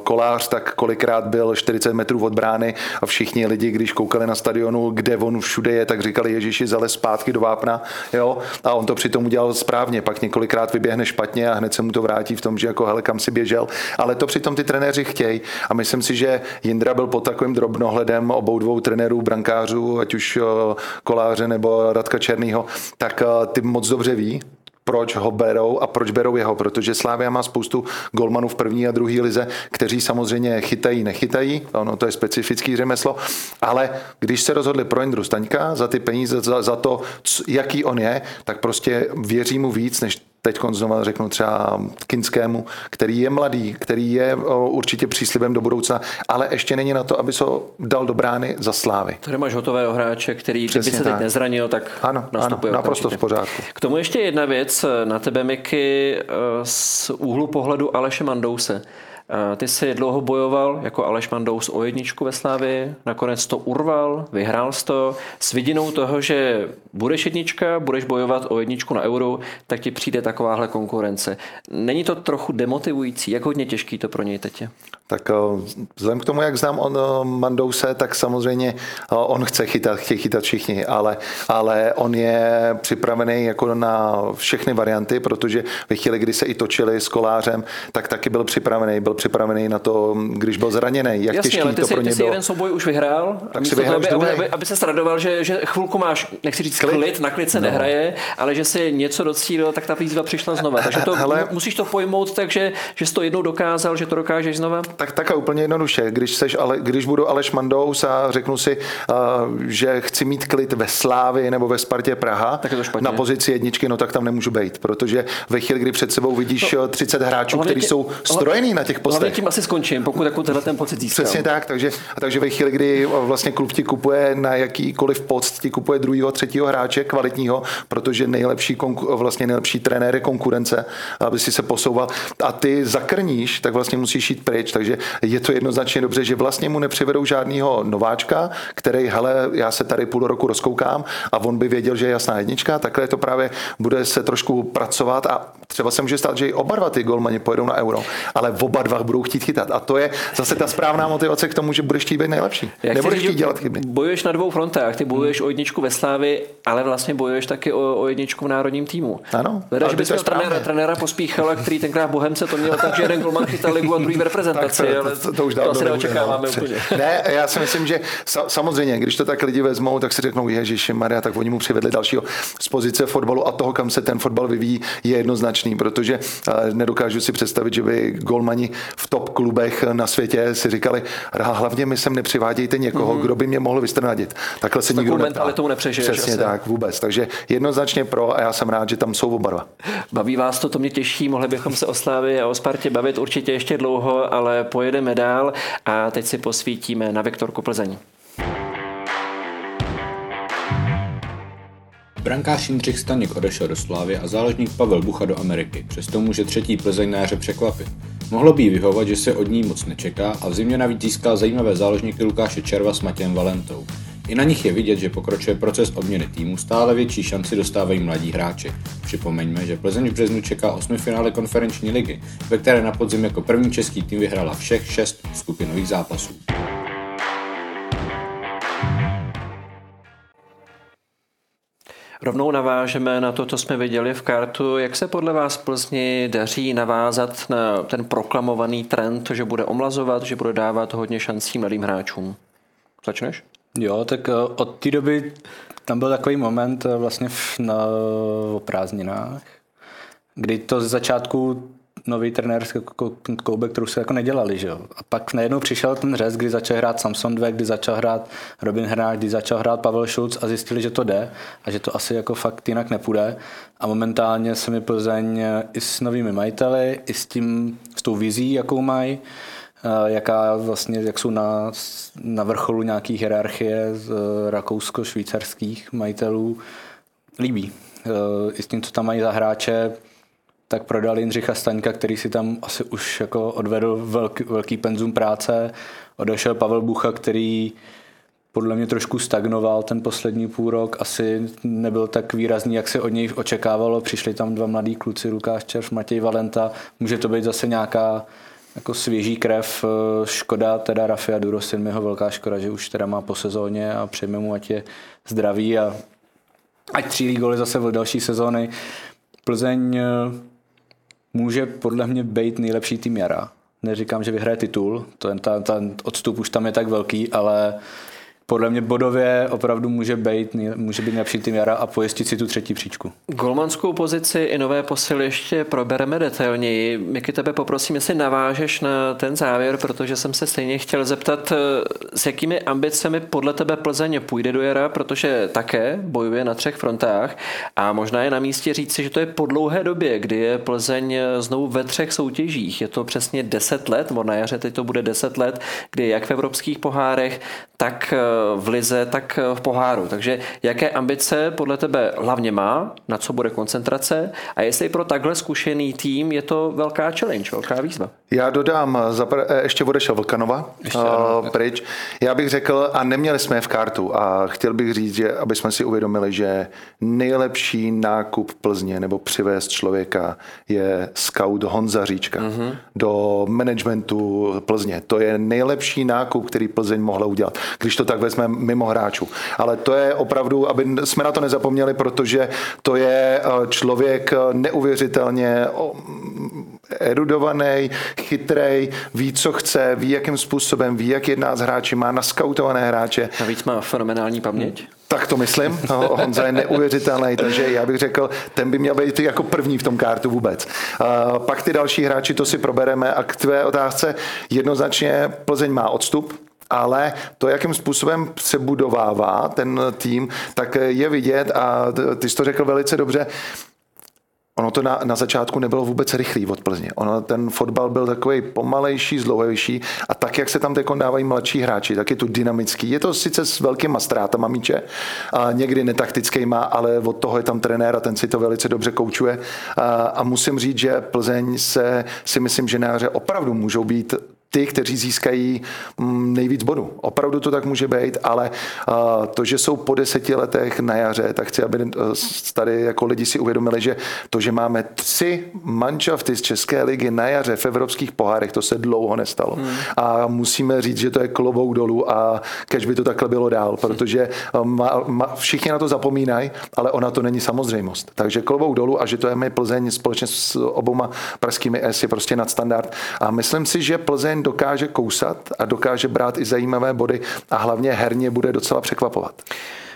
[SPEAKER 2] kolář, tak kolikrát byl 40 metrů od brány a všichni lidi, když koukali na stadionu, kde on on všude je, tak říkali Ježíši zalez zpátky do vápna, jo, a on to přitom udělal správně, pak několikrát vyběhne špatně a hned se mu to vrátí v tom, že jako hele, kam si běžel, ale to přitom ty trenéři chtějí. A myslím si, že Jindra byl pod takovým drobnohledem obou dvou trenérů, brankářů, ať už eh, Koláře nebo Radka Černýho, tak eh, ty moc dobře ví, proč ho berou a proč berou jeho, protože Slávia má spoustu golmanů v první a druhé lize, kteří samozřejmě chytají, nechytají, ono to je specifický řemeslo, ale když se rozhodli pro Indru Staňka za ty peníze, za, za to, jaký on je, tak prostě věří mu víc, než teď znova řeknu třeba Kinskému, který je mladý, který je určitě příslibem do budoucna, ale ještě není na to, aby se dal do brány za slávy.
[SPEAKER 1] Tady máš hotového hráče, který Přesně kdyby se tak. teď nezranil, tak
[SPEAKER 2] ano, nastupuje. Ano, naprosto v pořádku.
[SPEAKER 1] K tomu ještě jedna věc na tebe, Miky, eh, z úhlu pohledu Aleše Mandouse. Ty jsi dlouho bojoval jako Aleš Mandous o jedničku ve Slávii, nakonec to urval, vyhrál jsi to s vidinou toho, že budeš jednička, budeš bojovat o jedničku na euro, tak ti přijde takováhle konkurence. Není to trochu demotivující? Jak hodně těžký to pro něj teď je?
[SPEAKER 2] Tak eh, vzhledem k tomu, jak znám on eh, Mandouse, tak samozřejmě eh, on chce chytat, chtějí chytat všichni, ale, ale on je připravený jako na všechny varianty, protože ve chvíli, kdy se i točili s kolářem, tak taky byl připravený. Byl připravený na to, když byl zraněný. Jak
[SPEAKER 1] Jasně,
[SPEAKER 2] těžký ale
[SPEAKER 1] ty
[SPEAKER 2] to pro ně
[SPEAKER 1] ty jsi jeden souboj už vyhrál.
[SPEAKER 2] Tak si vyhrál
[SPEAKER 1] aby, aby, aby, se stradoval, že, že chvilku máš, nechci říct klid, klid na klid se no. nehraje, ale že si něco docílil, tak ta výzva přišla znova. Takže to, Hele, musíš to pojmout tak, že, že jsi to jednou dokázal, že to dokážeš znova.
[SPEAKER 2] Tak, tak a úplně jednoduše. Když, seš, ale, když budu Aleš Mandous a řeknu si, uh, že chci mít klid ve Slávi nebo ve Spartě Praha
[SPEAKER 1] tak
[SPEAKER 2] na pozici jedničky, no tak tam nemůžu být, protože ve chvíli, kdy před sebou vidíš no, 30 hráčů, kteří jsou strojený na těch postech.
[SPEAKER 1] tím asi skončím, pokud jako tenhle ten pocit získám.
[SPEAKER 2] Přesně tak, takže, takže ve chvíli, kdy vlastně klub ti kupuje na jakýkoliv post, ti kupuje druhého, třetího hráče kvalitního, protože nejlepší, vlastně nejlepší trenér je konkurence, aby si se posouval a ty zakrníš, tak vlastně musíš jít pryč, takže je to jednoznačně dobře, že vlastně mu nepřivedou žádného nováčka, který, hele, já se tady půl roku rozkoukám a on by věděl, že je jasná jednička, takhle to právě bude se trošku pracovat a třeba se může stát, že i oba dva ty golmani pojedou na euro, ale oba dva budou chtít chytat. A to je zase ta správná motivace k tomu, že budeš chtít být nejlepší. Jak Nebudeš chtít dělat chyby.
[SPEAKER 1] Bojuješ na dvou frontách. Ty bojuješ hmm. o jedničku ve Slávi, ale vlastně bojuješ taky o, o jedničku v národním týmu.
[SPEAKER 2] Ano.
[SPEAKER 1] Leda, že bys měl trenéra, trenéra pospíchala, který tenkrát Bohemce to měl tak, že jeden golman chytal ligu a druhý v reprezentaci. To, ale to, to, už to asi neočekáváme no. úplně.
[SPEAKER 2] Ne, já si myslím, že samozřejmě, když to tak lidi vezmou, tak si řeknou, Ježíš Maria, tak oni mu přivedli dalšího z pozice fotbalu a toho, kam se ten fotbal vyvíjí, je jednoznačný, protože eh, nedokážu si představit, že by golmani v top klubech na světě si říkali, hlavně mi sem nepřivádějte někoho, mm-hmm. kdo by mě mohl vystrnadit. Takhle se nikdo
[SPEAKER 1] mentalitou nepřežiješ.
[SPEAKER 2] Přesně asi. tak, vůbec. Takže jednoznačně pro a já jsem rád, že tam jsou oba dva.
[SPEAKER 1] Baví vás to, to mě těší, mohli bychom se o Slávě a o Spartě bavit určitě ještě dlouho, ale pojedeme dál a teď si posvítíme na Viktorku Plzeň.
[SPEAKER 4] Brankář Jindřich Staněk odešel do Slávy a záložník Pavel Bucha do Ameriky, přesto může třetí Plzeň na jaře překvapit. Mohlo by jí vyhovat, že se od ní moc nečeká a v zimě navíc získal zajímavé záložníky Lukáše Červa s Matějem Valentou. I na nich je vidět, že pokračuje proces obměny týmu, stále větší šanci dostávají mladí hráči. Připomeňme, že Plzeň v březnu čeká osmi finále konferenční ligy, ve které na podzim jako první český tým vyhrála všech šest skupinových zápasů.
[SPEAKER 1] Rovnou navážeme na to, co jsme viděli v kartu. Jak se podle vás Plzni daří navázat na ten proklamovaný trend, že bude omlazovat, že bude dávat hodně šancí mladým hráčům? Začneš?
[SPEAKER 3] Jo, tak eh, od té doby tam byl takový moment eh, vlastně v, na, o prázdninách, kdy to z začátku nový trenér Koubek, kterou se jako nedělali, že jo. A pak najednou přišel ten řez, kdy začal hrát Samson 2, kdy začal hrát Robin Hrnáč, kdy začal hrát Pavel Schulz a zjistili, že to jde a že to asi jako fakt jinak nepůjde. A momentálně se mi Plzeň i s novými majiteli, i s tím, s tou vizí, jakou mají, jaká vlastně, jak jsou na, na vrcholu nějaký hierarchie z eh, rakousko-švýcarských majitelů, líbí. I s tím, co tam mají za hráče, tak prodal Jindřicha Staňka, který si tam asi už jako odvedl velký, velký penzum práce. Odešel Pavel Bucha, který podle mě trošku stagnoval ten poslední půl rok, asi nebyl tak výrazný, jak se od něj očekávalo. Přišli tam dva mladí kluci, Lukáš Červ, Matěj Valenta. Může to být zase nějaká jako svěží krev. Škoda teda Rafia Durosin, mi ho velká škoda, že už teda má po sezóně a přejeme mu, ať je zdravý a ať třílí goly zase v další sezóny. Plzeň může podle mě být nejlepší tým jara. Neříkám, že vyhraje titul, ten, ten, ten odstup už tam je tak velký, ale podle mě bodově opravdu může být, může být nejlepší tým jara a pojistit si tu třetí příčku.
[SPEAKER 1] Golmanskou pozici i nové posily ještě probereme detailněji. Miky, tebe poprosím, jestli navážeš na ten závěr, protože jsem se stejně chtěl zeptat, s jakými ambicemi podle tebe Plzeň půjde do jara, protože také bojuje na třech frontách a možná je na místě říci, že to je po dlouhé době, kdy je Plzeň znovu ve třech soutěžích. Je to přesně 10 let, na jaře teď to bude 10 let, kdy jak v evropských pohárech, tak v lize, tak v poháru. Takže jaké ambice podle tebe hlavně má, na co bude koncentrace a jestli pro takhle zkušený tým je to velká challenge, velká výzva?
[SPEAKER 2] Já dodám, eh, ještě odešel Vlkanova ještě, uh, pryč. Já bych řekl, a neměli jsme je v kartu a chtěl bych říct, že aby jsme si uvědomili, že nejlepší nákup Plzně nebo přivést člověka je scout Honza Říčka mm-hmm. do managementu Plzně. To je nejlepší nákup, který Plzeň mohla udělat, když to tak vezme mimo hráčů. Ale to je opravdu, aby jsme na to nezapomněli, protože to je eh, člověk neuvěřitelně erudovaný, chytrej, ví, co chce, ví, jakým způsobem, ví, jak jedná s hráči, má naskautované hráče.
[SPEAKER 1] Navíc má fenomenální paměť.
[SPEAKER 2] Tak to myslím. Honza je neuvěřitelný, takže já bych řekl, ten by měl být jako první v tom kartu vůbec. Uh, pak ty další hráči, to si probereme a k tvé otázce jednoznačně Plzeň má odstup, ale to, jakým způsobem se budovává ten tým, tak je vidět a ty jsi to řekl velice dobře, Ono to na, na začátku nebylo vůbec rychlý od Plzně. Ono, ten fotbal byl takový pomalejší, zlouhejší a tak, jak se tam teď dávají mladší hráči, tak je to dynamický. Je to sice s velkýma ztrátama míče, a někdy netaktickýma, ale od toho je tam trenér a ten si to velice dobře koučuje. A, a musím říct, že Plzeň se si myslím, že na jaře opravdu můžou být ty, kteří získají mm, nejvíc bodů. Opravdu to tak může být, ale to, že jsou po deseti letech na jaře, tak chci, aby e, tady jako lidi si uvědomili, že to, že máme tři manšafty z České ligy na jaře v evropských pohárech, to se dlouho nestalo. Hmm. A musíme říct, že to je klobouk dolů a kež by to takhle bylo dál, protože e, ma, ma, všichni na to zapomínají, ale ona to není samozřejmost. Takže klobouk dolů a že to je my Plzeň společně s obouma pražskými S je prostě nadstandard. A myslím si, že Plzeň dokáže kousat a dokáže brát i zajímavé body a hlavně herně bude docela překvapovat.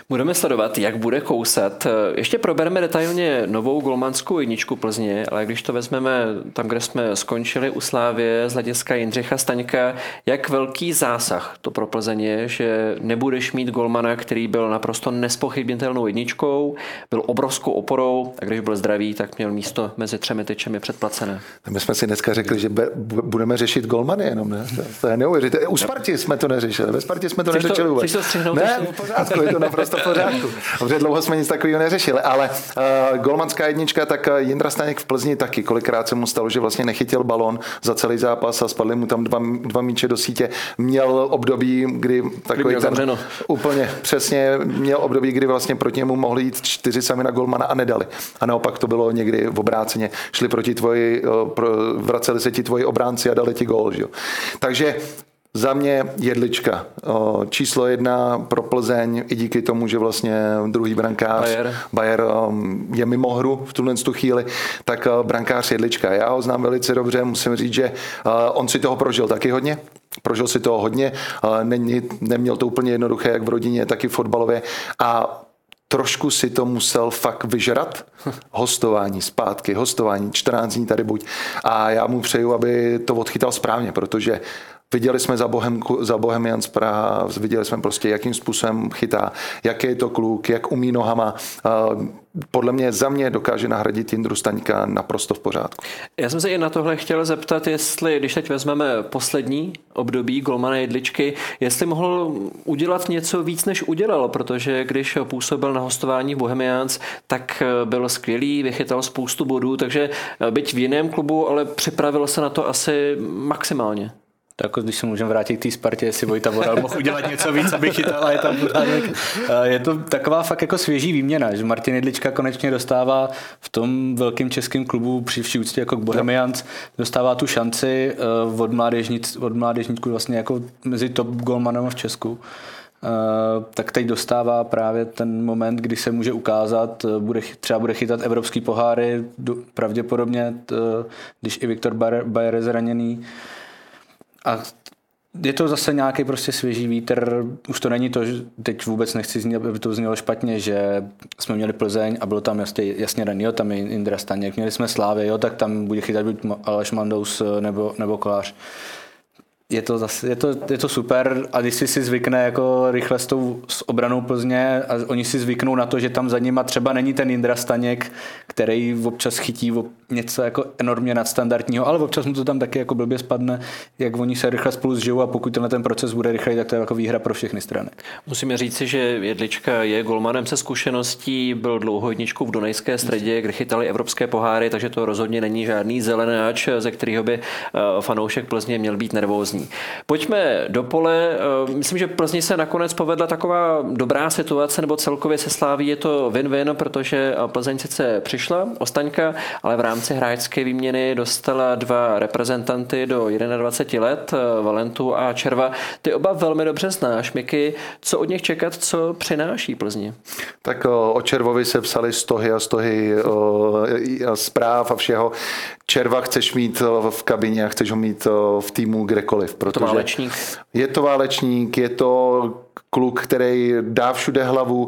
[SPEAKER 1] Budeme sledovat, jak bude kousat. Ještě probereme detailně novou golmanskou jedničku Plzně, ale když to vezmeme tam, kde jsme skončili u Slávě z hlediska Jindřicha Staňka, jak velký zásah to pro Plzeň je, že nebudeš mít golmana, který byl naprosto nespochybnitelnou jedničkou, byl obrovskou oporou a když byl zdravý, tak měl místo mezi třemi tyčemi předplacené.
[SPEAKER 2] My jsme si dneska řekli, že budeme řešit golmany jenom, ne? To je neuvěřitelné. U Spartě jsme to neřešili, ve Spartě jsme to neřešili vůbec.
[SPEAKER 1] To
[SPEAKER 2] ne, v pořádku, je to naprosto v pořádku. Dobře, dlouho jsme nic takového neřešili, ale uh, golmanská jednička, tak eh, Jindra Staněk v Plzni taky. Kolikrát se mu stalo, že vlastně nechytil balon za celý zápas a spadly mu tam dva, dva míče do sítě. Měl období, kdy takový ten, úplně přesně měl období, kdy vlastně proti němu mohli jít čtyři sami na golmana a nedali. A naopak to bylo někdy v obráceně. Šli proti tvoji, eh, vraceli se ti tvoji obránci a dali ti gól. Že? Takže za mě jedlička. Číslo jedna pro Plzeň i díky tomu, že vlastně druhý brankář Bayer, Bayer je mimo hru v tuhle tu chvíli, tak brankář jedlička. Já ho znám velice dobře, musím říct, že on si toho prožil taky hodně. Prožil si toho hodně, Není, neměl to úplně jednoduché, jak v rodině, tak i fotbalově. A trošku si to musel fakt vyžrat. Hostování zpátky, hostování 14 dní tady buď. A já mu přeju, aby to odchytal správně, protože Viděli jsme za, Bohemku, za Bohemians Praha, viděli jsme prostě, jakým způsobem chytá, jaký je to kluk, jak umí nohama. Podle mě za mě dokáže nahradit Jindru Staňka naprosto v pořádku.
[SPEAKER 1] Já jsem se i na tohle chtěl zeptat, jestli, když teď vezmeme poslední období Golmana Jedličky, jestli mohl udělat něco víc, než udělal, protože když působil na hostování Bohemians, tak byl skvělý, vychytal spoustu bodů, takže byť v jiném klubu, ale připravil se na to asi maximálně.
[SPEAKER 3] Tak jako když se můžeme vrátit k té Spartě, jestli Vojta Voral mohl udělat něco víc, aby chytal a je tam pořádek. Je to taková fakt jako svěží výměna, že Martin Jedlička konečně dostává v tom velkém českém klubu při vší úctě jako Bohemians, dostává tu šanci eh, od, mládežnic, od mládežníků vlastně jako mezi top golmanem v Česku. Uh, tak teď dostává právě ten moment, kdy se může ukázat, eh, bude, třeba bude chytat evropský poháry, pravděpodobně, t, když i Viktor Bayer je zraněný. A je to zase nějaký prostě svěží vítr, už to není to, že teď vůbec nechci znít, aby to znělo špatně, že jsme měli Plzeň a bylo tam jasně, jasně daný, jo, tam je Indra Staněk, měli jsme Slávy, jo, tak tam bude chytat buď Aleš Mandous nebo, nebo Kolář je to, zase, je, to, je to super a když si si zvykne jako rychle s tou s obranou Plzně a oni si zvyknou na to, že tam za nima třeba není ten Indra Staněk, který občas chytí něco jako enormně nadstandardního, ale občas mu to tam taky jako blbě spadne, jak oni se rychle spolu zžijou a pokud tenhle ten proces bude rychlej, tak to je jako výhra pro všechny strany.
[SPEAKER 1] Musíme říci, že Jedlička je golmanem se zkušeností, byl dlouho jedničkou v Dunajské středě, kde chytali evropské poháry, takže to rozhodně není žádný zelenáč, ze kterého by eh, fanoušek Plzně měl být nervózní Pojďme do pole. Eh, myslím, že Plzni se nakonec povedla taková dobrá situace, nebo celkově se sláví je to win-win, protože Plzeň sice přišla Ostaňka, ale v rámci hráčské výměny dostala dva reprezentanty do 21 let, eh, Valentu a Červa. Ty oba velmi dobře znáš, Miky. Co od nich čekat, co přináší Plzni?
[SPEAKER 2] Tak o Červovi se psali stohy a stohy zpráv a všeho. Červa chceš mít v kabině a chceš ho mít v týmu kdekoliv.
[SPEAKER 1] Protože to válečník.
[SPEAKER 2] Je to válečník, je to kluk, který dá všude hlavu,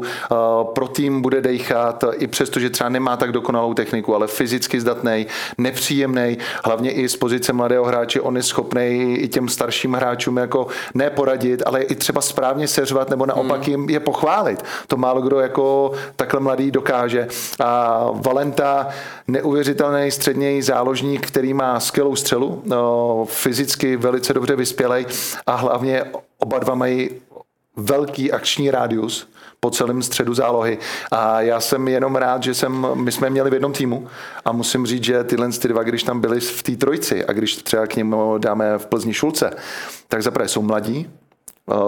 [SPEAKER 2] pro tým bude dejchat, i přesto, že třeba nemá tak dokonalou techniku, ale fyzicky zdatný, nepříjemný, hlavně i z pozice mladého hráče, on je schopný i těm starším hráčům jako ne poradit, ale i třeba správně seřvat nebo naopak hmm. jim je pochválit. To málo kdo jako takhle mladý dokáže. A Valenta, neuvěřitelný střední záložník, který má skvělou střelu, no, fyzicky velice dobře vyspělej a hlavně oba dva mají velký akční rádius po celém středu zálohy. A já jsem jenom rád, že jsem, my jsme měli v jednom týmu a musím říct, že tyhle ty dva, když tam byli v té trojici a když třeba k ním dáme v Plzni Šulce, tak zaprvé jsou mladí,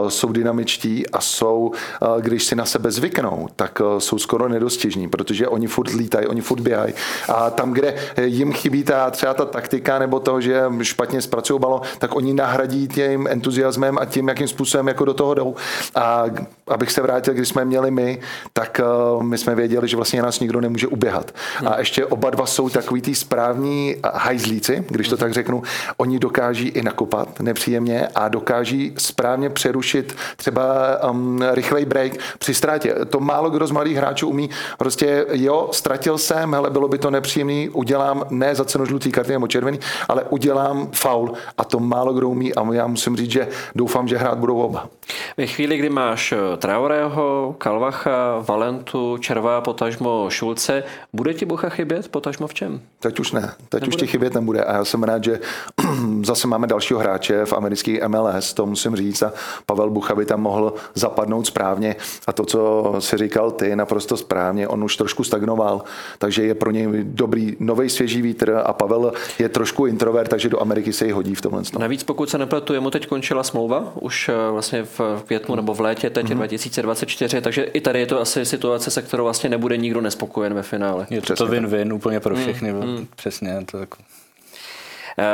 [SPEAKER 2] jsou dynamičtí a jsou, eh, když si na sebe zvyknou, tak eh, jsou skoro nedostižní, protože oni furt lítají, oni furt běhají. A tam, kde jim chybí ta, třeba ta taktika nebo to, že špatně zpracují balo, tak oni nahradí tím entuziasmem a tím, jakým způsobem jako do toho jdou. A abych se vrátil, když jsme měli my, tak my jsme věděli, že vlastně nás nikdo nemůže uběhat. A ještě oba dva jsou takový ty správní hajzlíci, když to tak řeknu. Oni dokáží i nakopat nepříjemně a dokáží správně před přerušit třeba um, rychlej break při ztrátě. To málo kdo z mladých hráčů umí. Prostě jo, ztratil jsem, hele, bylo by to nepříjemný, udělám ne za cenu žlutý karty nebo červený, ale udělám faul a to málo kdo umí a já musím říct, že doufám, že hrát budou oba.
[SPEAKER 1] Ve chvíli, kdy máš eh, Traorého, Kalvacha, Valentu, Červá, potažmo Šulce, bude ti Bucha chybět, potažmo v čem?
[SPEAKER 2] Teď už ne, teď nebude. už ti chybět nebude a já jsem rád, že zase máme dalšího hráče v americký MLS, to musím říct a Pavel Bucha by tam mohl zapadnout správně a to, co si říkal ty, naprosto správně, on už trošku stagnoval, takže je pro něj dobrý nový svěží vítr a Pavel je trošku introvert, takže do Ameriky se jí hodí v tomhle.
[SPEAKER 1] Navíc pokud se nepletu, jemu teď končila smlouva, už eh, vlastně v květnu nebo v létě teď mm-hmm. 2024, takže i tady je to asi situace, se kterou vlastně nebude nikdo nespokojen ve finále.
[SPEAKER 3] Je to win-win úplně pro všechny, mm, přesně. To jako...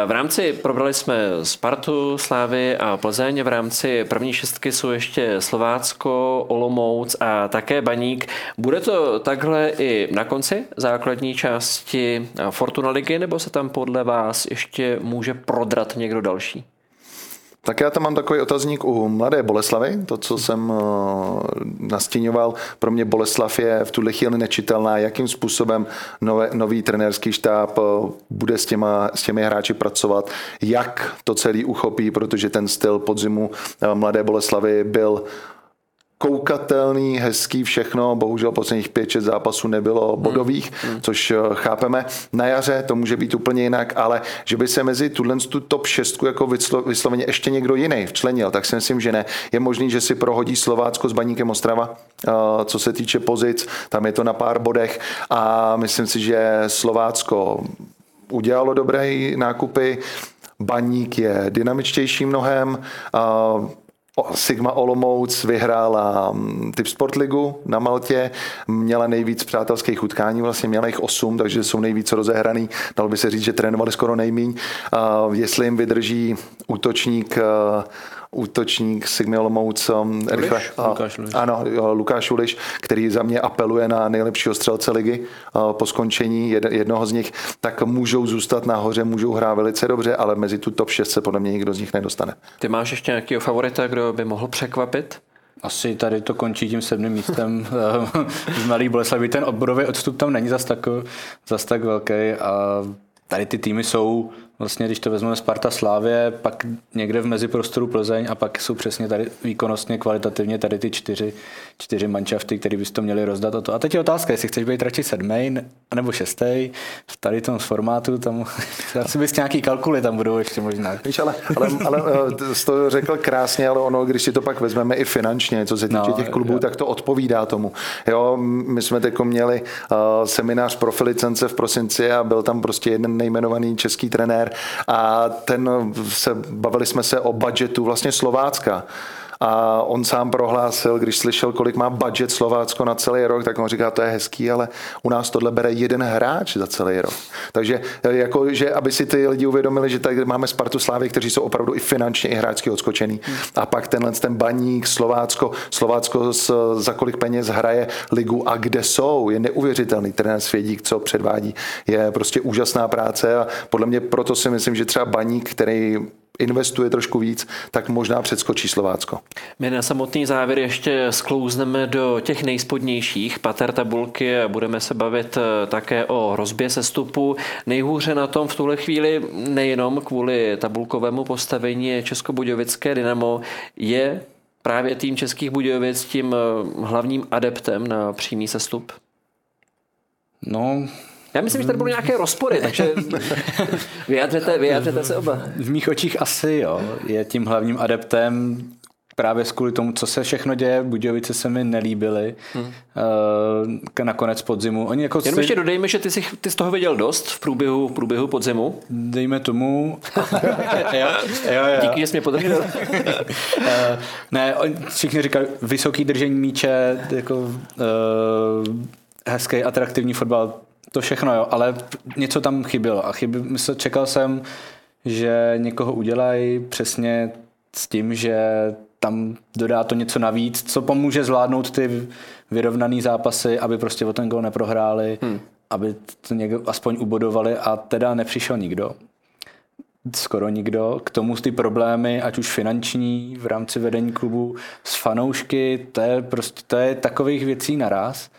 [SPEAKER 1] V rámci probrali jsme Spartu, Slávy a Plzeň. V rámci první šestky jsou ještě Slovácko, Olomouc a také Baník. Bude to takhle i na konci základní části Fortuna ligy, nebo se tam podle vás ještě může prodrat někdo další?
[SPEAKER 2] Tak já tam mám takový otazník u Mladé Boleslavy, to, co jsem uh, nastíňoval. Pro mě Boleslav je v tuhle chvíli nečitelná, jakým způsobem nové, nový trenérský štáb uh, bude s, těma, s těmi hráči pracovat, jak to celý uchopí, protože ten styl podzimu uh, Mladé Boleslavy byl koukatelný, hezký, všechno. Bohužel posledních 5-6 zápasů nebylo hmm. bodových, hmm. což eh, chápeme. Na jaře to může být úplně jinak, ale že by se mezi tuhle tu top 6 jako vysloveně ještě někdo jiný včlenil, tak si myslím, že ne. Je možný, že si prohodí Slovácko s Baníkem Ostrava, eh, co se týče pozic, tam je to na pár bodech a myslím si, že Slovácko udělalo dobré nákupy, Baník je dynamičtější mnohem, Sigma Olomouc vyhrála mm, Typ Sport Ligu na Maltě, měla nejvíc přátelských utkání, vlastně měla jich 8, takže jsou nejvíc rozehraný. Dalo by se říct, že trénovali skoro nejmíň. Jestli jim vydrží útočník útočník Sigmy Olomouc rychle. Lukáš Uliš. Ano, Lukáš Uliš, který za mě apeluje na nejlepšího střelce ligy po skončení jednoho z nich, tak můžou zůstat nahoře, můžou hrát velice dobře, ale mezi tu top 6 se podle mě nikdo z nich nedostane.
[SPEAKER 1] Ty máš ještě nějakého favorita, kdo by mohl překvapit?
[SPEAKER 3] Asi tady to končí tím sedmým místem z Malý Boleslavy. Ten odborový odstup tam není zas tak, zas tak velký a tady ty týmy jsou vlastně, když to vezmeme Sparta Slávě, pak někde v meziprostoru Plzeň a pak jsou přesně tady výkonnostně, kvalitativně tady ty čtyři, čtyři manšafty, které bys to měli rozdat o to. A teď je otázka, jestli chceš být radši sedmý nebo šestý v tady tom formátu, tam asi bys nějaký kalkuly tam budou ještě možná.
[SPEAKER 2] Víš, ale, ale, ale eh, jsi to řekl krásně, ale ono, když si to pak vezmeme i finančně, co se týče no, těch klubů, jo. tak to odpovídá tomu. Jo, my jsme teď měli uh, seminář pro licence v prosinci a byl tam prostě jeden nejmenovaný český trenér, a ten se, bavili jsme se o budgetu vlastně Slovácka. A on sám prohlásil, když slyšel, kolik má budget Slovácko na celý rok, tak on říká, to je hezký, ale u nás tohle bere jeden hráč za celý rok. Takže jako, že aby si ty lidi uvědomili, že tady máme Spartu Slávy, kteří jsou opravdu i finančně, i hráčsky odskočený. A pak tenhle ten baník, Slovácko, Slovácko s, za kolik peněz hraje ligu a kde jsou, je neuvěřitelný. Trenér Svědík, co předvádí, je prostě úžasná práce a podle mě proto si myslím, že třeba baník, který investuje trošku víc, tak možná předskočí Slovácko.
[SPEAKER 1] My na samotný závěr ještě sklouzneme do těch nejspodnějších pater tabulky a budeme se bavit eh, také o hrozbě sestupu. Nejhůře na tom v tuhle chvíli nejenom kvůli tabulkovému postavení Českobudějovické Dynamo je právě tým Českých Budějovic tím eh, hlavním adeptem na přímý sestup?
[SPEAKER 3] No,
[SPEAKER 1] já myslím, že tady budou nějaké rozpory, takže vyjádřete, vyjádřete se oba.
[SPEAKER 3] V mých očích asi jo. Je tím hlavním adeptem právě kvůli tomu, co se všechno děje. Budějovice se mi nelíbily hmm. uh, nakonec podzimu. Oni
[SPEAKER 1] jako Jenom si... ještě dodejme, že ty jsi, ty jsi toho viděl dost v průběhu, v průběhu podzimu.
[SPEAKER 3] Dejme tomu.
[SPEAKER 1] jo, jo, jo. Díky, že jsi mě podržel. uh,
[SPEAKER 3] ne, všichni říkají vysoký držení míče, jako uh, hezký, atraktivní fotbal to všechno, jo, ale něco tam chybělo a chyby, mysl, čekal jsem, že někoho udělají přesně s tím, že tam dodá to něco navíc, co pomůže zvládnout ty vyrovnaný zápasy, aby prostě o ten gol neprohráli, hmm. aby to někdo aspoň ubodovali a teda nepřišel nikdo. skoro nikdo. K tomu ty problémy, ať už finanční v rámci vedení klubu s fanoušky, to je prostě to je takových věcí naraz,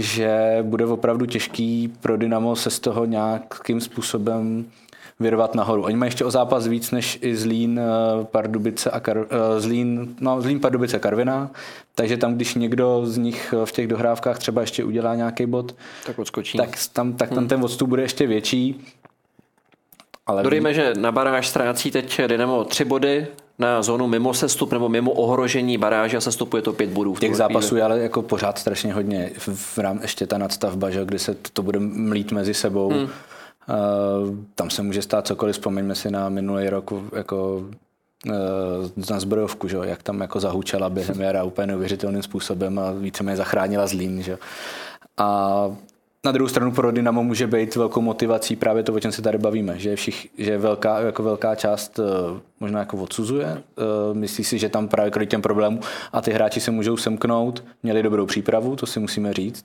[SPEAKER 3] že bude opravdu těžký pro Dynamo se z toho nějakým způsobem vyrvat nahoru. Oni mají ještě o zápas víc než i Zlín, eh, Pardubice a Kar, eh, Zlín, no, Zlín, Pardubice, Karviná, takže tam, když někdo z nich v těch dohrávkách třeba ještě udělá nějaký bod,
[SPEAKER 1] tak odskočí.
[SPEAKER 3] Tak tam, tak tam hmm. ten odstup bude ještě větší.
[SPEAKER 1] Ale Dodejme, že na baráž ztrácí teď Dynamo tři body, na zónu mimo sestup nebo mimo ohrožení baráže a sestupuje to pět bodů. V
[SPEAKER 3] těch zápasů je ale jako pořád strašně hodně. V, rám ještě ta nadstavba, že, kdy se to, to bude mlít mezi sebou. Hmm. Uh, tam se může stát cokoliv, vzpomeňme si na minulý rok jako uh, na zbrojovku, že? jak tam jako zahučela během jara úplně neuvěřitelným způsobem a víceméně zachránila Zlín. Že? A na druhou stranu pro Dynamo může být velkou motivací právě to, o čem se tady bavíme, že, všich, že velká, jako velká část eh, možná jako odsuzuje, eh, myslí si, že tam právě kvůli těm problémům a ty hráči se můžou semknout, měli dobrou přípravu, to si musíme říct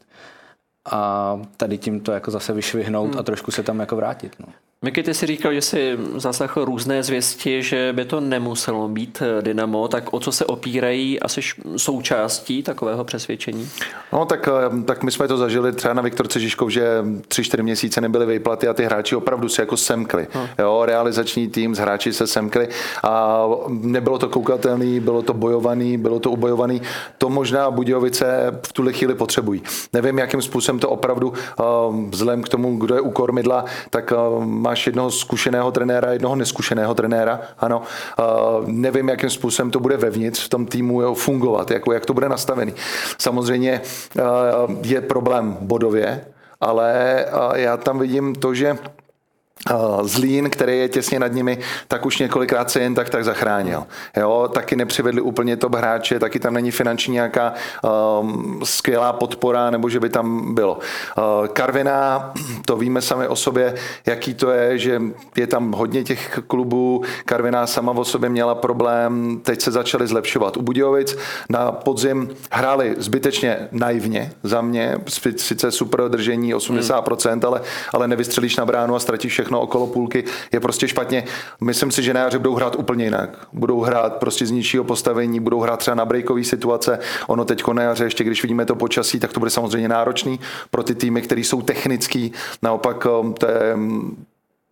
[SPEAKER 3] a tady tím to jako zase vyšvihnout hmm. a trošku se tam jako vrátit. No.
[SPEAKER 1] Miky, ty si říkal, že jsi zaslechl různé zvěsti, že by to nemuselo být eh, Dynamo, tak o co se opírají asi součástí takového přesvědčení?
[SPEAKER 2] No tak, eh, tak my jsme to zažili třeba na Viktorce Žižkov, že tři, čtyři měsíce nebyly výplaty a ty hráči opravdu se jako semkli. Hmm. Jo, realizační tým, z hráči se semkli a nebylo to koukatelný, bylo to bojovaný, bylo to ubojovaný. To možná Budějovice v tuhle chvíli potřebují. Nevím, jakým způsobem to opravdu eh, vzhledem k tomu, kdo je u kormidla, tak má máš jednoho zkušeného trenéra, jednoho neskušeného trenéra, ano. Nevím, jakým způsobem to bude vevnitř v tom týmu fungovat, jako jak to bude nastavený. Samozřejmě je problém bodově, ale já tam vidím to, že Zlín, který je těsně nad nimi, tak už několikrát se jen tak tak zachránil. Jo, taky nepřivedli úplně top hráče, taky tam není finanční nějaká um, skvělá podpora, nebo že by tam bylo. Uh, Karviná, to víme sami o sobě, jaký to je, že je tam hodně těch klubů. Karviná sama o sobě měla problém, teď se začaly zlepšovat. U Budějovic na podzim hráli zbytečně naivně za mě, sice super držení 80%, hmm. ale, ale nevystřelíš na bránu a ztratíš všechno všechno okolo půlky je prostě špatně. Myslím si, že na jaře budou hrát úplně jinak. Budou hrát prostě z nižšího postavení, budou hrát třeba na breakové situace. Ono teď na jaře, ještě když vidíme to počasí, tak to bude samozřejmě náročný pro ty týmy, které jsou technický. Naopak um, to je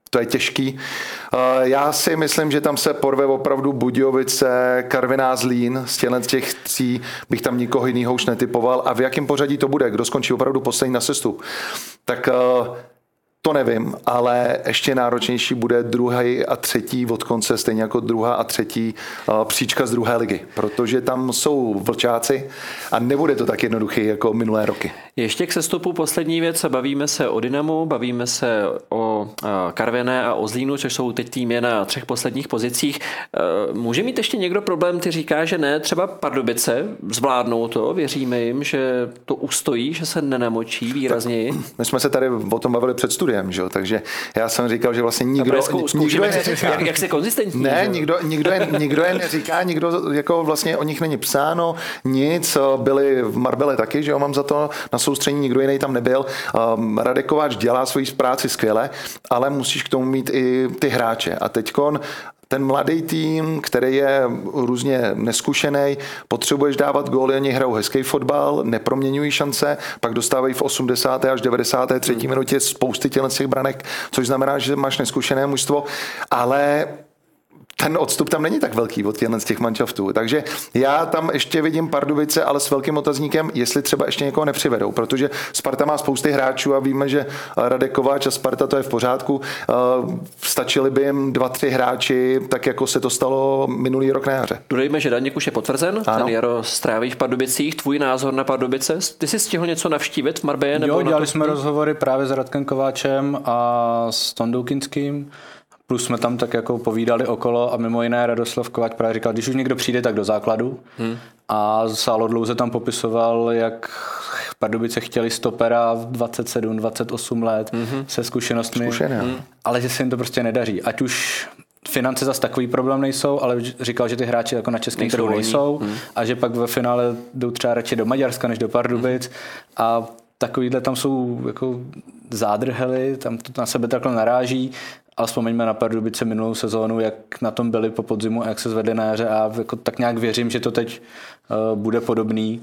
[SPEAKER 2] to je těžký. Uh, já si myslím, že tam se porve opravdu Budějovice, Karviná Zlín. Z těch tří bych tam nikoho jiného už netypoval. A v jakém pořadí to bude? Kdo skončí opravdu poslední na sestup? Tak uh, to nevím, ale ještě náročnější bude druhý a třetí od konce, stejně jako druhá a třetí příčka z druhé ligy, protože tam jsou vlčáci a nebude to tak jednoduchý jako minulé roky.
[SPEAKER 1] Ještě k sestupu poslední věc. Bavíme se o Dynamu, bavíme se o Karvené a o Zlínu, což jsou teď týmy na třech posledních pozicích. E, může mít ještě někdo problém, ty říká, že ne, třeba Pardubice zvládnou to, věříme jim, že to ustojí, že se nenamočí výrazněji. Tak
[SPEAKER 2] my jsme se tady o tom bavili před studiem, že? takže já jsem říkal, že vlastně nikdo...
[SPEAKER 1] Zkou, nikdo je, jak, jak se konzistentní.
[SPEAKER 2] Ne, nikdo, nikdo, je, nikdo je neříká, nikdo jako vlastně o nich není psáno, nic, byli v Marbele taky, že jo, mám za to na soustředění, nikdo jiný tam nebyl. Um, Radek Kováč dělá svoji práci skvěle, ale musíš k tomu mít i ty hráče. A teďkon ten mladý tým, který je různě neskušený, potřebuješ dávat góly, oni hrajou hezký fotbal, neproměňují šance, pak dostávají v 80. až 93. Hmm. minutě spousty těch branek, což znamená, že máš neskušené mužstvo, ale ten odstup tam není tak velký od těchto z těch manšaftů. Takže já tam ještě vidím Pardubice, ale s velkým otazníkem, jestli třeba ještě někoho nepřivedou, protože Sparta má spousty hráčů a víme, že Radek Kováč a Sparta to je v pořádku. Eh, stačili by jim dva, tři hráči, tak jako se to stalo minulý rok na jaře.
[SPEAKER 1] Dodejme, že Daněk už je potvrzen, ano. ten jaro stráví v Pardubicích. Tvůj názor na Pardubice? Ty jsi stihl něco navštívit v Marbě?
[SPEAKER 3] Jo, dělali jsme rozhovory právě s Radkem Kováčem a s Tondou Kinským. Plus jsme tam tak jako povídali okolo a mimo jiné Radoslav Kováč právě říkal, když už někdo přijde, tak do základu. Hmm. A Sálo dlouze tam popisoval, jak Pardubice chtěli stopera v 27, 28 let hmm. se zkušenostmi,
[SPEAKER 2] Zkušené. Hmm.
[SPEAKER 3] ale že se jim to prostě nedaří. Ať už finance zase takový problém nejsou, ale říkal, že ty hráči jako na českém trhu nejsou hmm. a že pak ve finále jdou třeba radši do Maďarska než do Pardubic hmm. a takovýhle tam jsou jako zádrhely, tam to na sebe takhle naráží ale vzpomeňme na Pardubice minulou sezónu, jak na tom byli po podzimu a jak se zvedli na jaře a jako tak nějak věřím, že to teď uh, bude podobný.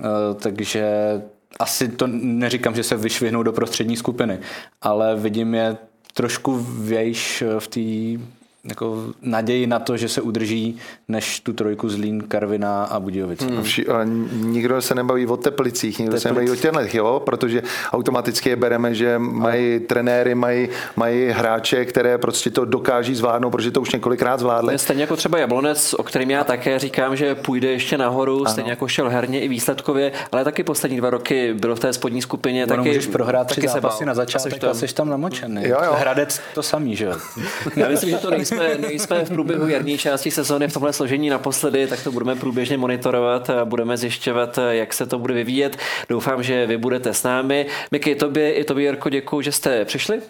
[SPEAKER 3] Uh, takže asi to neříkám, že se vyšvihnou do prostřední skupiny, ale vidím je trošku vějš v té jako naději na to, že se udrží, než tu trojku Zlín, Karviná a Budějovice. Hmm.
[SPEAKER 2] Vši, a nikdo se nebaví o Teplicích, nikdo Teplic. se nebaví o těchto, jo, protože automaticky je bereme, že mají trenéry, mají, mají hráče, které prostě to dokáží zvládnout, protože to už několikrát zvládli.
[SPEAKER 1] Stejně jako třeba Jablonec, o kterým já také říkám, že půjde ještě nahoru, ano. stejně jako šel herně i výsledkově, ale taky poslední dva roky byl v té spodní skupině.
[SPEAKER 3] Ono
[SPEAKER 1] taky,
[SPEAKER 3] můžeš prohrát tři zápasy na začátek a jsi tam namočený. Jo, jo. Hradec to samý, že jo?
[SPEAKER 1] já myslím, že to nejsme, nejsme v průběhu jarní části sezóny v tomhle složení naposledy, tak to budeme průběžně monitorovat a budeme zjišťovat, jak se to bude vyvíjet. Doufám, že vy budete s námi. Miky, tobě i tobě, Jirko, děkuji, že jste přišli.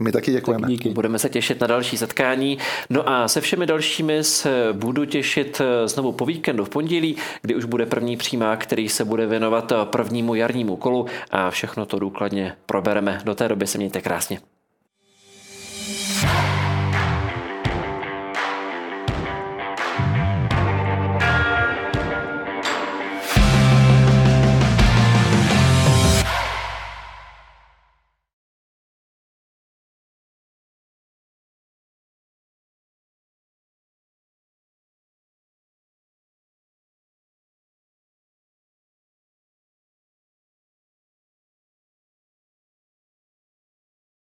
[SPEAKER 2] My taky děkujeme. Tak
[SPEAKER 1] díky. Budeme se těšit na další setkání. No a se všemi dalšími se budu těšit znovu po víkendu v pondělí, kdy už bude první přímák, který se bude věnovat prvnímu jarnímu kolu a všechno to důkladně probereme. Do té doby se mějte krásně.